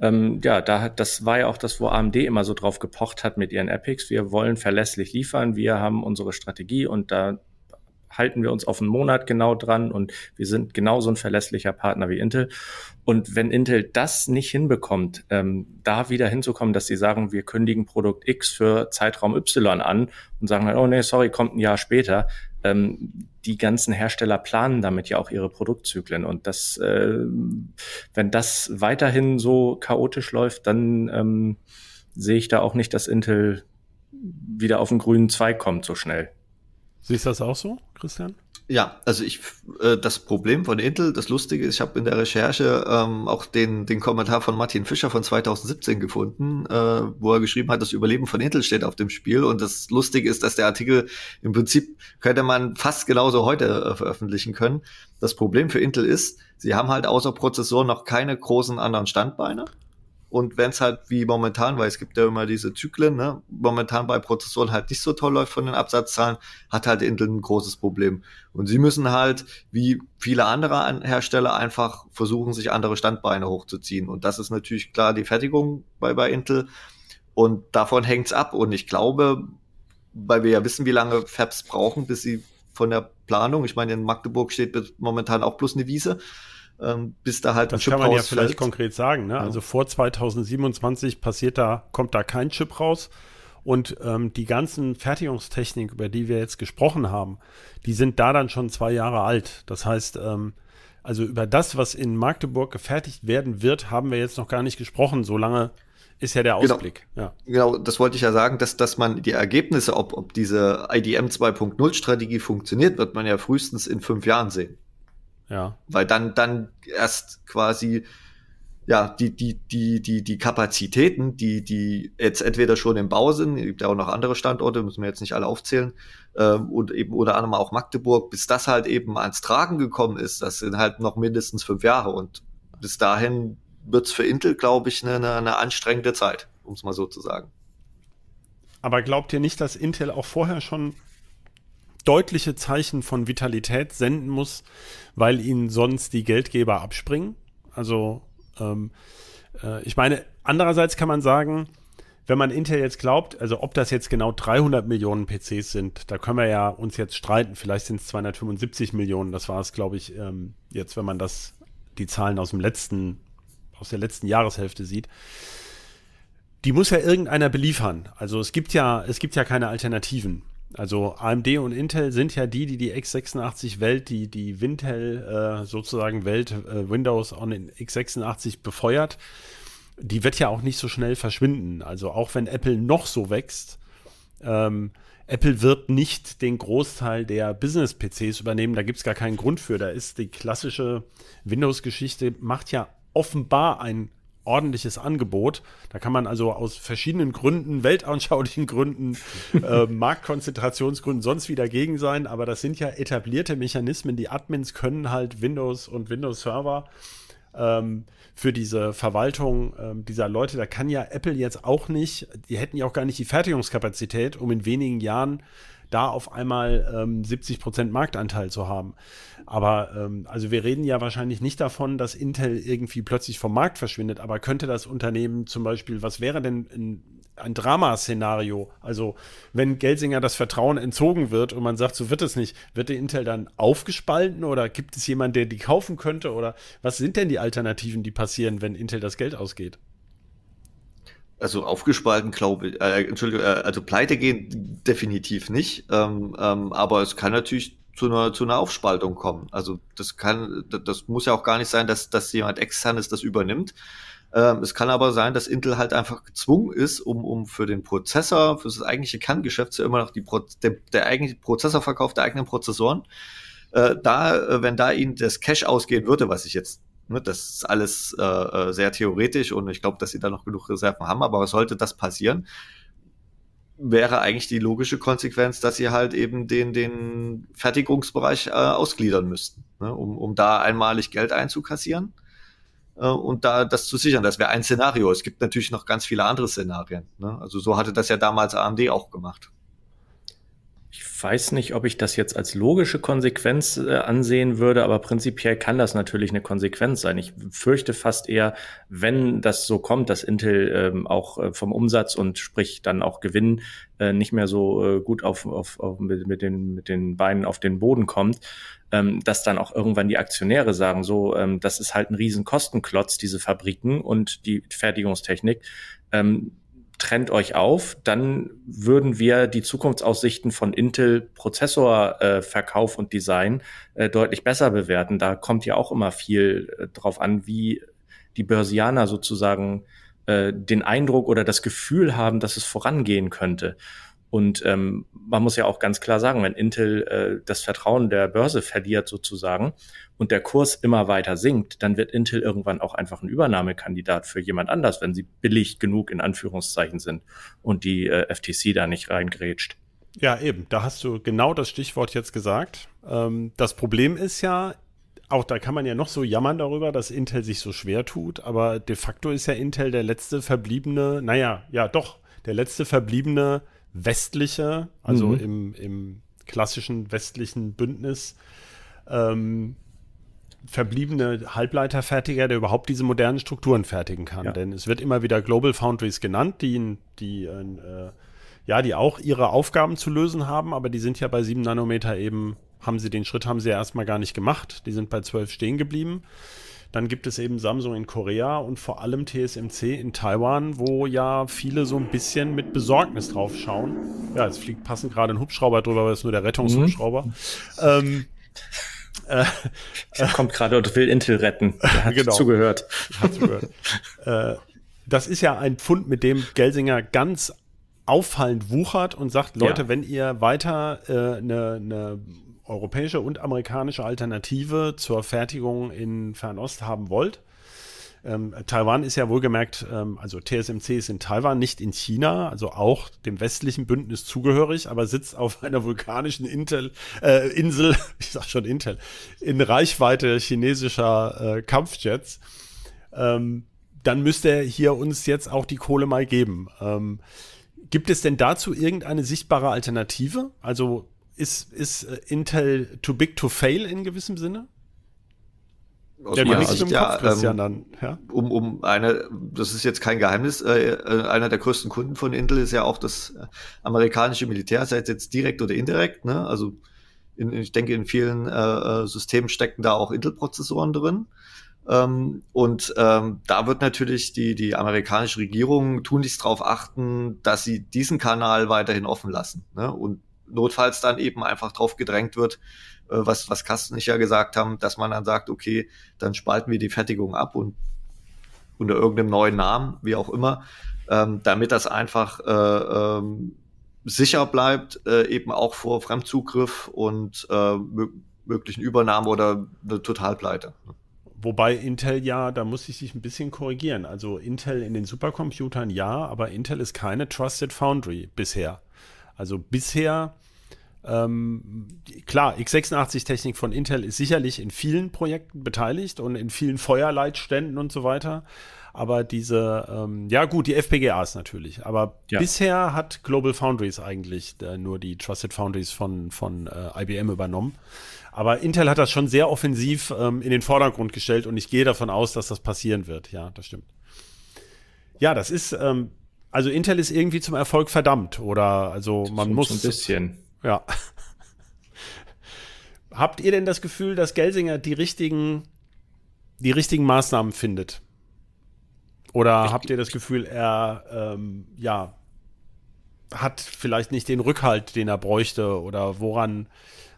ähm, ja, da hat, das war ja auch das, wo AMD immer so drauf gepocht hat mit ihren Epics. Wir wollen verlässlich liefern, wir haben unsere Strategie und da halten wir uns auf einen Monat genau dran und wir sind genauso ein verlässlicher Partner wie Intel. Und wenn Intel das nicht hinbekommt, ähm, da wieder hinzukommen, dass sie sagen, wir kündigen Produkt X für Zeitraum Y an und sagen oh nee, sorry, kommt ein Jahr später, ähm, die ganzen Hersteller planen damit ja auch ihre Produktzyklen. Und das, äh, wenn das weiterhin so chaotisch läuft, dann ähm, sehe ich da auch nicht, dass Intel wieder auf den grünen Zweig kommt so schnell. Siehst du das auch so, Christian? Ja, also ich äh, das Problem von Intel, das Lustige ist, ich habe in der Recherche ähm, auch den den Kommentar von Martin Fischer von 2017 gefunden, äh, wo er geschrieben hat, das Überleben von Intel steht auf dem Spiel und das Lustige ist, dass der Artikel im Prinzip könnte man fast genauso heute äh, veröffentlichen können. Das Problem für Intel ist, sie haben halt außer Prozessor noch keine großen anderen Standbeine und wenn es halt wie momentan, weil es gibt ja immer diese Zyklen, ne, momentan bei Prozessoren halt nicht so toll läuft von den Absatzzahlen, hat halt Intel ein großes Problem. Und sie müssen halt, wie viele andere Hersteller, einfach versuchen, sich andere Standbeine hochzuziehen. Und das ist natürlich klar die Fertigung bei, bei Intel. Und davon hängt's ab. Und ich glaube, weil wir ja wissen, wie lange Fabs brauchen, bis sie von der Planung, ich meine, in Magdeburg steht momentan auch bloß eine Wiese, ähm, bis da halt das ein Chip kann man ja vielleicht konkret sagen. Ne? Ja. Also vor 2027 passiert da, kommt da kein Chip raus. Und ähm, die ganzen Fertigungstechnik, über die wir jetzt gesprochen haben, die sind da dann schon zwei Jahre alt. Das heißt, ähm, also über das, was in Magdeburg gefertigt werden wird, haben wir jetzt noch gar nicht gesprochen. Solange ist ja der genau. Ausblick. Genau, ja. genau das wollte ich ja sagen, dass, dass man die Ergebnisse, ob, ob diese IDM 2.0 Strategie funktioniert, wird man ja frühestens in fünf Jahren sehen. Ja. Weil dann, dann erst quasi ja, die, die, die, die, die Kapazitäten, die, die jetzt entweder schon im Bau sind, es gibt ja auch noch andere Standorte, müssen wir jetzt nicht alle aufzählen, ähm, und eben unter anderem auch Magdeburg, bis das halt eben ans Tragen gekommen ist, das sind halt noch mindestens fünf Jahre und bis dahin wird's für Intel, glaube ich, eine, eine anstrengende Zeit, um es mal so zu sagen. Aber glaubt ihr nicht, dass Intel auch vorher schon deutliche Zeichen von Vitalität senden muss, weil ihnen sonst die Geldgeber abspringen? Also ähm, äh, ich meine, andererseits kann man sagen, wenn man Intel jetzt glaubt, also ob das jetzt genau 300 Millionen PCs sind, da können wir ja uns jetzt streiten. Vielleicht sind es 275 Millionen. Das war es, glaube ich, ähm, jetzt, wenn man das die Zahlen aus dem letzten, aus der letzten Jahreshälfte sieht. Die muss ja irgendeiner beliefern. Also es gibt ja, es gibt ja keine Alternativen. Also AMD und Intel sind ja die, die die x86-Welt, die die Wintel äh, sozusagen Welt äh, Windows on x86 befeuert. Die wird ja auch nicht so schnell verschwinden. Also auch wenn Apple noch so wächst, ähm, Apple wird nicht den Großteil der Business-PCs übernehmen. Da gibt es gar keinen Grund für. Da ist die klassische Windows-Geschichte, macht ja offenbar ein ordentliches Angebot. Da kann man also aus verschiedenen Gründen, weltanschaulichen Gründen, äh, Marktkonzentrationsgründen sonst wieder gegen sein. Aber das sind ja etablierte Mechanismen. Die Admins können halt Windows und Windows Server ähm, für diese Verwaltung ähm, dieser Leute. Da kann ja Apple jetzt auch nicht, die hätten ja auch gar nicht die Fertigungskapazität, um in wenigen Jahren da auf einmal ähm, 70 Prozent Marktanteil zu haben. Aber ähm, also wir reden ja wahrscheinlich nicht davon, dass Intel irgendwie plötzlich vom Markt verschwindet, aber könnte das Unternehmen zum Beispiel, was wäre denn ein, ein Dramaszenario? Also wenn Gelsinger das Vertrauen entzogen wird und man sagt, so wird es nicht, wird der Intel dann aufgespalten oder gibt es jemanden, der die kaufen könnte? Oder was sind denn die Alternativen, die passieren, wenn Intel das Geld ausgeht? Also aufgespalten, glaube ich, äh, Entschuldigung, äh, also pleite gehen definitiv nicht, ähm, ähm, aber es kann natürlich zu einer, zu einer Aufspaltung kommen. Also das kann, das muss ja auch gar nicht sein, dass, dass jemand externes das übernimmt. Ähm, es kann aber sein, dass Intel halt einfach gezwungen ist, um, um für den Prozessor, für das eigentliche Kerngeschäft ja immer noch die Pro der, der eigentliche Prozessorverkauf der eigenen Prozessoren, äh, da, äh, wenn da ihnen das Cash ausgehen würde, was ich jetzt das ist alles äh, äh, sehr theoretisch und ich glaube, dass sie da noch genug Reserven haben, aber sollte das passieren, wäre eigentlich die logische Konsequenz, dass sie halt eben den, den Fertigungsbereich äh, ausgliedern müssten, ne, um, um da einmalig Geld einzukassieren äh, und da das zu sichern. Das wäre ein Szenario. Es gibt natürlich noch ganz viele andere Szenarien. Ne? Also so hatte das ja damals AMD auch gemacht. Weiß nicht, ob ich das jetzt als logische Konsequenz äh, ansehen würde, aber prinzipiell kann das natürlich eine Konsequenz sein. Ich fürchte fast eher, wenn das so kommt, dass Intel ähm, auch äh, vom Umsatz und sprich dann auch Gewinn äh, nicht mehr so äh, gut auf, auf, auf mit, mit, den, mit den Beinen auf den Boden kommt, ähm, dass dann auch irgendwann die Aktionäre sagen, so, ähm, das ist halt ein riesen Kostenklotz, diese Fabriken und die Fertigungstechnik. Ähm, trennt euch auf, dann würden wir die Zukunftsaussichten von Intel Prozessorverkauf äh, und Design äh, deutlich besser bewerten. Da kommt ja auch immer viel äh, drauf an, wie die Börsianer sozusagen äh, den Eindruck oder das Gefühl haben, dass es vorangehen könnte. Und ähm, man muss ja auch ganz klar sagen, wenn Intel äh, das Vertrauen der Börse verliert sozusagen und der Kurs immer weiter sinkt, dann wird Intel irgendwann auch einfach ein Übernahmekandidat für jemand anders, wenn sie billig genug in Anführungszeichen sind und die äh, FTC da nicht reingrätscht. Ja, eben, da hast du genau das Stichwort jetzt gesagt. Ähm, das Problem ist ja, auch da kann man ja noch so jammern darüber, dass Intel sich so schwer tut, aber de facto ist ja Intel der letzte verbliebene, naja, ja doch, der letzte verbliebene westliche, also mhm. im, im klassischen westlichen Bündnis, ähm, verbliebene Halbleiterfertiger, der überhaupt diese modernen Strukturen fertigen kann. Ja. Denn es wird immer wieder Global Foundries genannt, die, die äh, ja, die auch ihre Aufgaben zu lösen haben, aber die sind ja bei 7 Nanometer eben, haben sie den Schritt, haben sie ja erstmal gar nicht gemacht. Die sind bei 12 stehen geblieben. Dann gibt es eben Samsung in Korea und vor allem TSMC in Taiwan, wo ja viele so ein bisschen mit Besorgnis drauf schauen. Ja, es fliegt passend gerade ein Hubschrauber drüber, aber das ist nur der Rettungshubschrauber. Mhm. Ähm, äh, kommt gerade und will Intel retten. Hat genau. zugehört. Hat zugehört. äh, das ist ja ein Pfund, mit dem Gelsinger ganz auffallend wuchert und sagt, Leute, ja. wenn ihr weiter eine äh, ne, ne europäische und amerikanische Alternative zur Fertigung in Fernost haben wollt. Ähm, Taiwan ist ja wohlgemerkt, ähm, also TSMC ist in Taiwan, nicht in China, also auch dem westlichen Bündnis zugehörig, aber sitzt auf einer vulkanischen Intel, äh, Insel, ich sag schon Intel, in Reichweite chinesischer äh, Kampfjets. Ähm, dann müsste er hier uns jetzt auch die Kohle mal geben. Ähm, gibt es denn dazu irgendeine sichtbare Alternative? Also ist, ist äh, Intel too big to fail in gewissem Sinne? Aus ja, meiner Sicht, ja, ähm, dann, ja, um, um eine, das ist jetzt kein Geheimnis, äh, äh, einer der größten Kunden von Intel ist ja auch das äh, amerikanische Militär, sei es jetzt direkt oder indirekt, ne? Also in, ich denke, in vielen äh, Systemen stecken da auch Intel-Prozessoren drin. Ähm, und ähm, da wird natürlich die, die amerikanische Regierung tunlichst darauf achten, dass sie diesen Kanal weiterhin offen lassen. Ne? Und notfalls dann eben einfach drauf gedrängt wird, äh, was, was Kasten nicht ja gesagt haben, dass man dann sagt, okay, dann spalten wir die Fertigung ab und unter irgendeinem neuen Namen, wie auch immer, ähm, damit das einfach äh, ähm, sicher bleibt, äh, eben auch vor Fremdzugriff und äh, möglichen Übernahmen oder eine Totalpleite. Wobei Intel ja, da muss ich sich ein bisschen korrigieren. Also Intel in den Supercomputern ja, aber Intel ist keine Trusted Foundry bisher. Also bisher ähm, klar, x86-Technik von Intel ist sicherlich in vielen Projekten beteiligt und in vielen Feuerleitständen und so weiter. Aber diese, ähm, ja gut, die FPGAs natürlich. Aber ja. bisher hat Global Foundries eigentlich äh, nur die Trusted Foundries von, von äh, IBM übernommen. Aber Intel hat das schon sehr offensiv ähm, in den Vordergrund gestellt und ich gehe davon aus, dass das passieren wird. Ja, das stimmt. Ja, das ist, ähm, also Intel ist irgendwie zum Erfolg verdammt oder also man so, muss. So ein bisschen. Ja. Habt ihr denn das Gefühl, dass Gelsinger die richtigen, die richtigen Maßnahmen findet? Oder ich habt ihr das Gefühl, er ähm, ja, hat vielleicht nicht den Rückhalt, den er bräuchte? Oder woran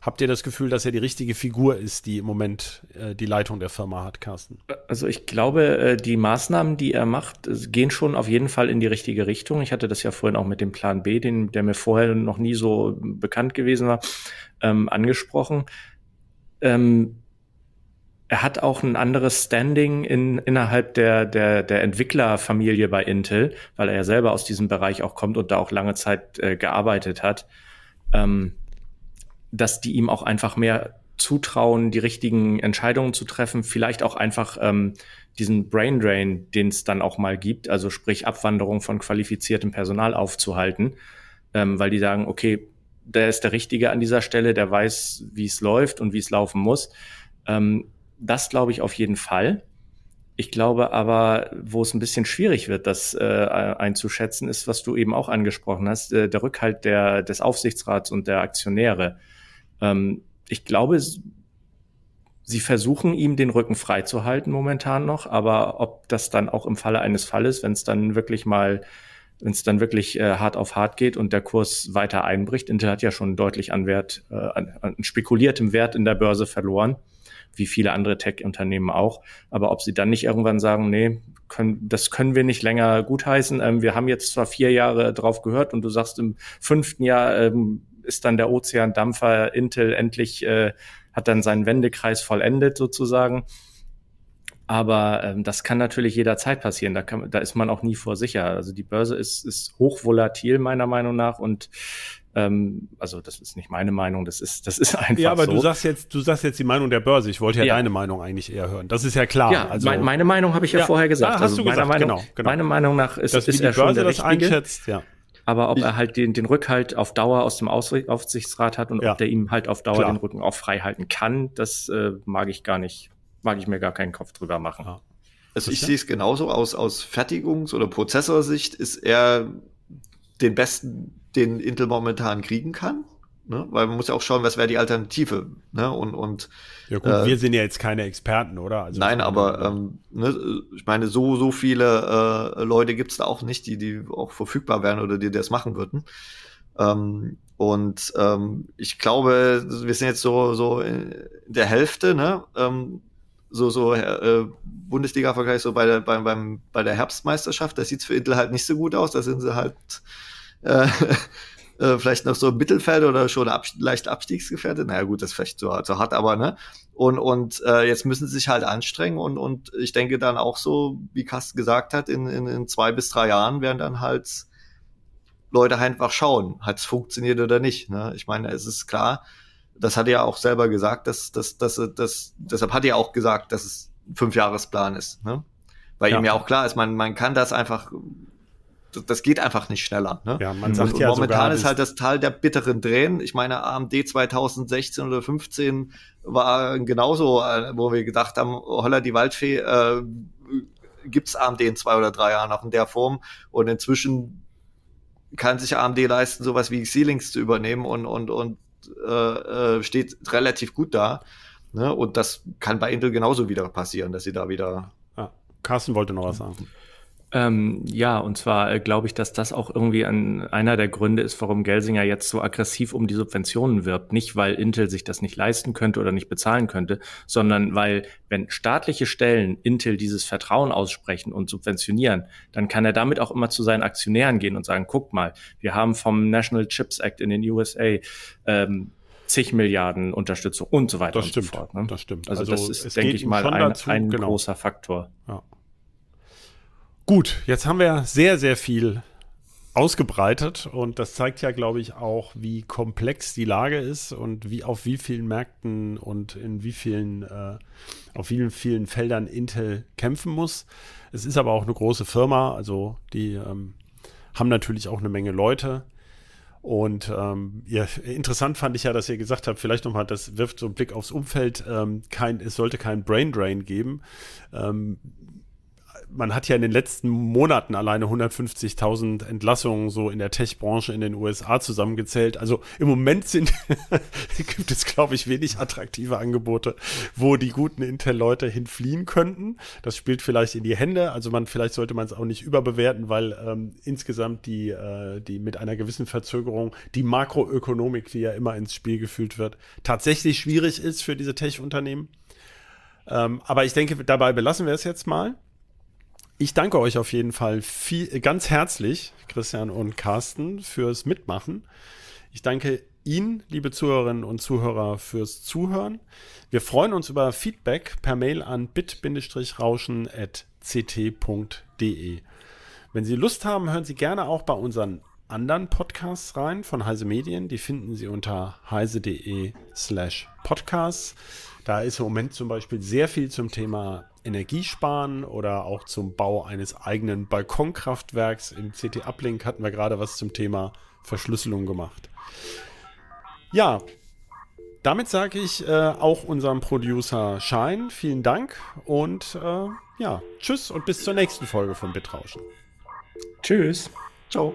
Habt ihr das Gefühl, dass er die richtige Figur ist, die im Moment äh, die Leitung der Firma hat, Carsten? Also ich glaube, äh, die Maßnahmen, die er macht, gehen schon auf jeden Fall in die richtige Richtung. Ich hatte das ja vorhin auch mit dem Plan B, den, der mir vorher noch nie so bekannt gewesen war, ähm, angesprochen. Ähm, er hat auch ein anderes Standing in, innerhalb der, der, der Entwicklerfamilie bei Intel, weil er ja selber aus diesem Bereich auch kommt und da auch lange Zeit äh, gearbeitet hat. Ähm, dass die ihm auch einfach mehr zutrauen, die richtigen Entscheidungen zu treffen, vielleicht auch einfach ähm, diesen Brain Drain, den es dann auch mal gibt, also sprich Abwanderung von qualifiziertem Personal aufzuhalten, ähm, weil die sagen, okay, der ist der Richtige an dieser Stelle, der weiß, wie es läuft und wie es laufen muss. Ähm, das glaube ich auf jeden Fall. Ich glaube aber, wo es ein bisschen schwierig wird, das äh, einzuschätzen, ist, was du eben auch angesprochen hast, äh, der Rückhalt der, des Aufsichtsrats und der Aktionäre. Ähm, ich glaube, sie versuchen ihm den Rücken freizuhalten momentan noch, aber ob das dann auch im Falle eines Falles, wenn es dann wirklich mal, wenn es dann wirklich äh, hart auf hart geht und der Kurs weiter einbricht, Intel hat ja schon deutlich an Wert, äh, an, an spekuliertem Wert in der Börse verloren, wie viele andere Tech-Unternehmen auch. Aber ob sie dann nicht irgendwann sagen, nee, können, das können wir nicht länger gutheißen. Ähm, wir haben jetzt zwar vier Jahre drauf gehört und du sagst im fünften Jahr ähm, ist dann der Ozeandampfer Intel endlich, äh, hat dann seinen Wendekreis vollendet sozusagen. Aber ähm, das kann natürlich jederzeit passieren. Da, kann, da ist man auch nie vor sicher. Also die Börse ist, ist hochvolatil meiner Meinung nach und ähm, also das ist nicht meine Meinung, das ist das ist einfach Ja, aber so. du sagst jetzt, du sagst jetzt die Meinung der Börse. Ich wollte ja, ja. deine Meinung eigentlich eher hören. Das ist ja klar. Ja, also, mein, meine Meinung habe ich ja, ja, vorher gesagt. Ah, hast also du gesagt, Meinung, genau, genau. Meiner Meinung nach ist, Dass ist er schon der das Richtige. einschätzt, ja aber ob ich, er halt den, den Rückhalt auf Dauer aus dem Aufsichtsrat hat und ja. ob der ihm halt auf Dauer Klar. den Rücken auch frei halten kann, das äh, mag ich gar nicht, mag ich mir gar keinen Kopf drüber machen. Ja. Also ich sehe es genauso aus, aus Fertigungs- oder Prozessorsicht ist er den besten, den Intel momentan kriegen kann. Ne? Weil man muss ja auch schauen, was wäre die Alternative. Ne? Und, und ja gut, äh, wir sind ja jetzt keine Experten, oder? Also nein, aber ähm, ne, ich meine, so, so viele äh, Leute gibt es da auch nicht, die, die auch verfügbar wären oder die das machen würden. Ähm, und ähm, ich glaube, wir sind jetzt so, so in der Hälfte, ne? Ähm, so, so äh, Bundesliga-Vergleich so bei der, bei, beim, bei der Herbstmeisterschaft, da sieht's für Intel halt nicht so gut aus. Da sind sie halt äh, äh, vielleicht noch so im Mittelfeld oder schon ab, leicht abstiegsgefährdet. Naja, gut, das ist vielleicht zu, zu hart, aber ne? Und, und äh, jetzt müssen sie sich halt anstrengen und, und ich denke dann auch so, wie Carsten gesagt hat, in, in, in zwei bis drei Jahren werden dann halt Leute einfach schauen, hat es funktioniert oder nicht. Ne? Ich meine, es ist klar, das hat er ja auch selber gesagt, dass, dass, dass, dass, deshalb hat er auch gesagt, dass es ein Fünfjahresplan ist. Ne? Weil ja. ihm ja auch klar ist, man, man kann das einfach das geht einfach nicht schneller. Ne? Ja, man sagt und, ja momentan sogar, ist halt das Tal der bitteren Tränen. Ich meine, AMD 2016 oder 15 war genauso, äh, wo wir gedacht haben, holla die Waldfee, äh, gibt's AMD in zwei oder drei Jahren noch in der Form. Und inzwischen kann sich AMD leisten, sowas wie Ceilings zu übernehmen und, und, und äh, äh, steht relativ gut da. Ne? Und das kann bei Intel genauso wieder passieren, dass sie da wieder. Ja. Carsten wollte noch was sagen. Ähm, ja, und zwar äh, glaube ich, dass das auch irgendwie ein, einer der Gründe ist, warum Gelsinger jetzt so aggressiv um die Subventionen wirbt. Nicht, weil Intel sich das nicht leisten könnte oder nicht bezahlen könnte, sondern weil, wenn staatliche Stellen Intel dieses Vertrauen aussprechen und subventionieren, dann kann er damit auch immer zu seinen Aktionären gehen und sagen, guckt mal, wir haben vom National Chips Act in den USA ähm, zig Milliarden Unterstützung und so weiter das und stimmt, so fort. Ne? Das stimmt. Also, also das ist, denke ich mal, ein, dazu, ein genau. großer Faktor. Ja. Gut, jetzt haben wir sehr, sehr viel ausgebreitet und das zeigt ja, glaube ich, auch, wie komplex die Lage ist und wie auf wie vielen Märkten und in wie vielen, äh, auf vielen, vielen Feldern Intel kämpfen muss. Es ist aber auch eine große Firma, also die ähm, haben natürlich auch eine Menge Leute. Und ähm, ja, interessant fand ich ja, dass ihr gesagt habt, vielleicht nochmal, das wirft so einen Blick aufs Umfeld, ähm, kein, es sollte kein Brain Drain geben. Ähm, man hat ja in den letzten Monaten alleine 150.000 Entlassungen so in der Tech-Branche in den USA zusammengezählt. Also im Moment sind, gibt es, glaube ich, wenig attraktive Angebote, wo die guten Intel-Leute hinfliehen könnten. Das spielt vielleicht in die Hände. Also man, vielleicht sollte man es auch nicht überbewerten, weil ähm, insgesamt die, äh, die mit einer gewissen Verzögerung die Makroökonomik, die ja immer ins Spiel gefühlt wird, tatsächlich schwierig ist für diese Tech-Unternehmen. Ähm, aber ich denke, dabei belassen wir es jetzt mal. Ich danke euch auf jeden Fall viel, ganz herzlich, Christian und Carsten, fürs Mitmachen. Ich danke Ihnen, liebe Zuhörerinnen und Zuhörer, fürs Zuhören. Wir freuen uns über Feedback per Mail an bit-rauschen.ct.de. Wenn Sie Lust haben, hören Sie gerne auch bei unseren anderen Podcasts rein von Heise Medien. Die finden Sie unter heise.de slash podcasts. Da ist im Moment zum Beispiel sehr viel zum Thema Energiesparen oder auch zum Bau eines eigenen Balkonkraftwerks. Im CT Uplink hatten wir gerade was zum Thema Verschlüsselung gemacht. Ja, damit sage ich äh, auch unserem Producer Shine vielen Dank und äh, ja, tschüss und bis zur nächsten Folge von Bitrauschen. Tschüss. Ciao.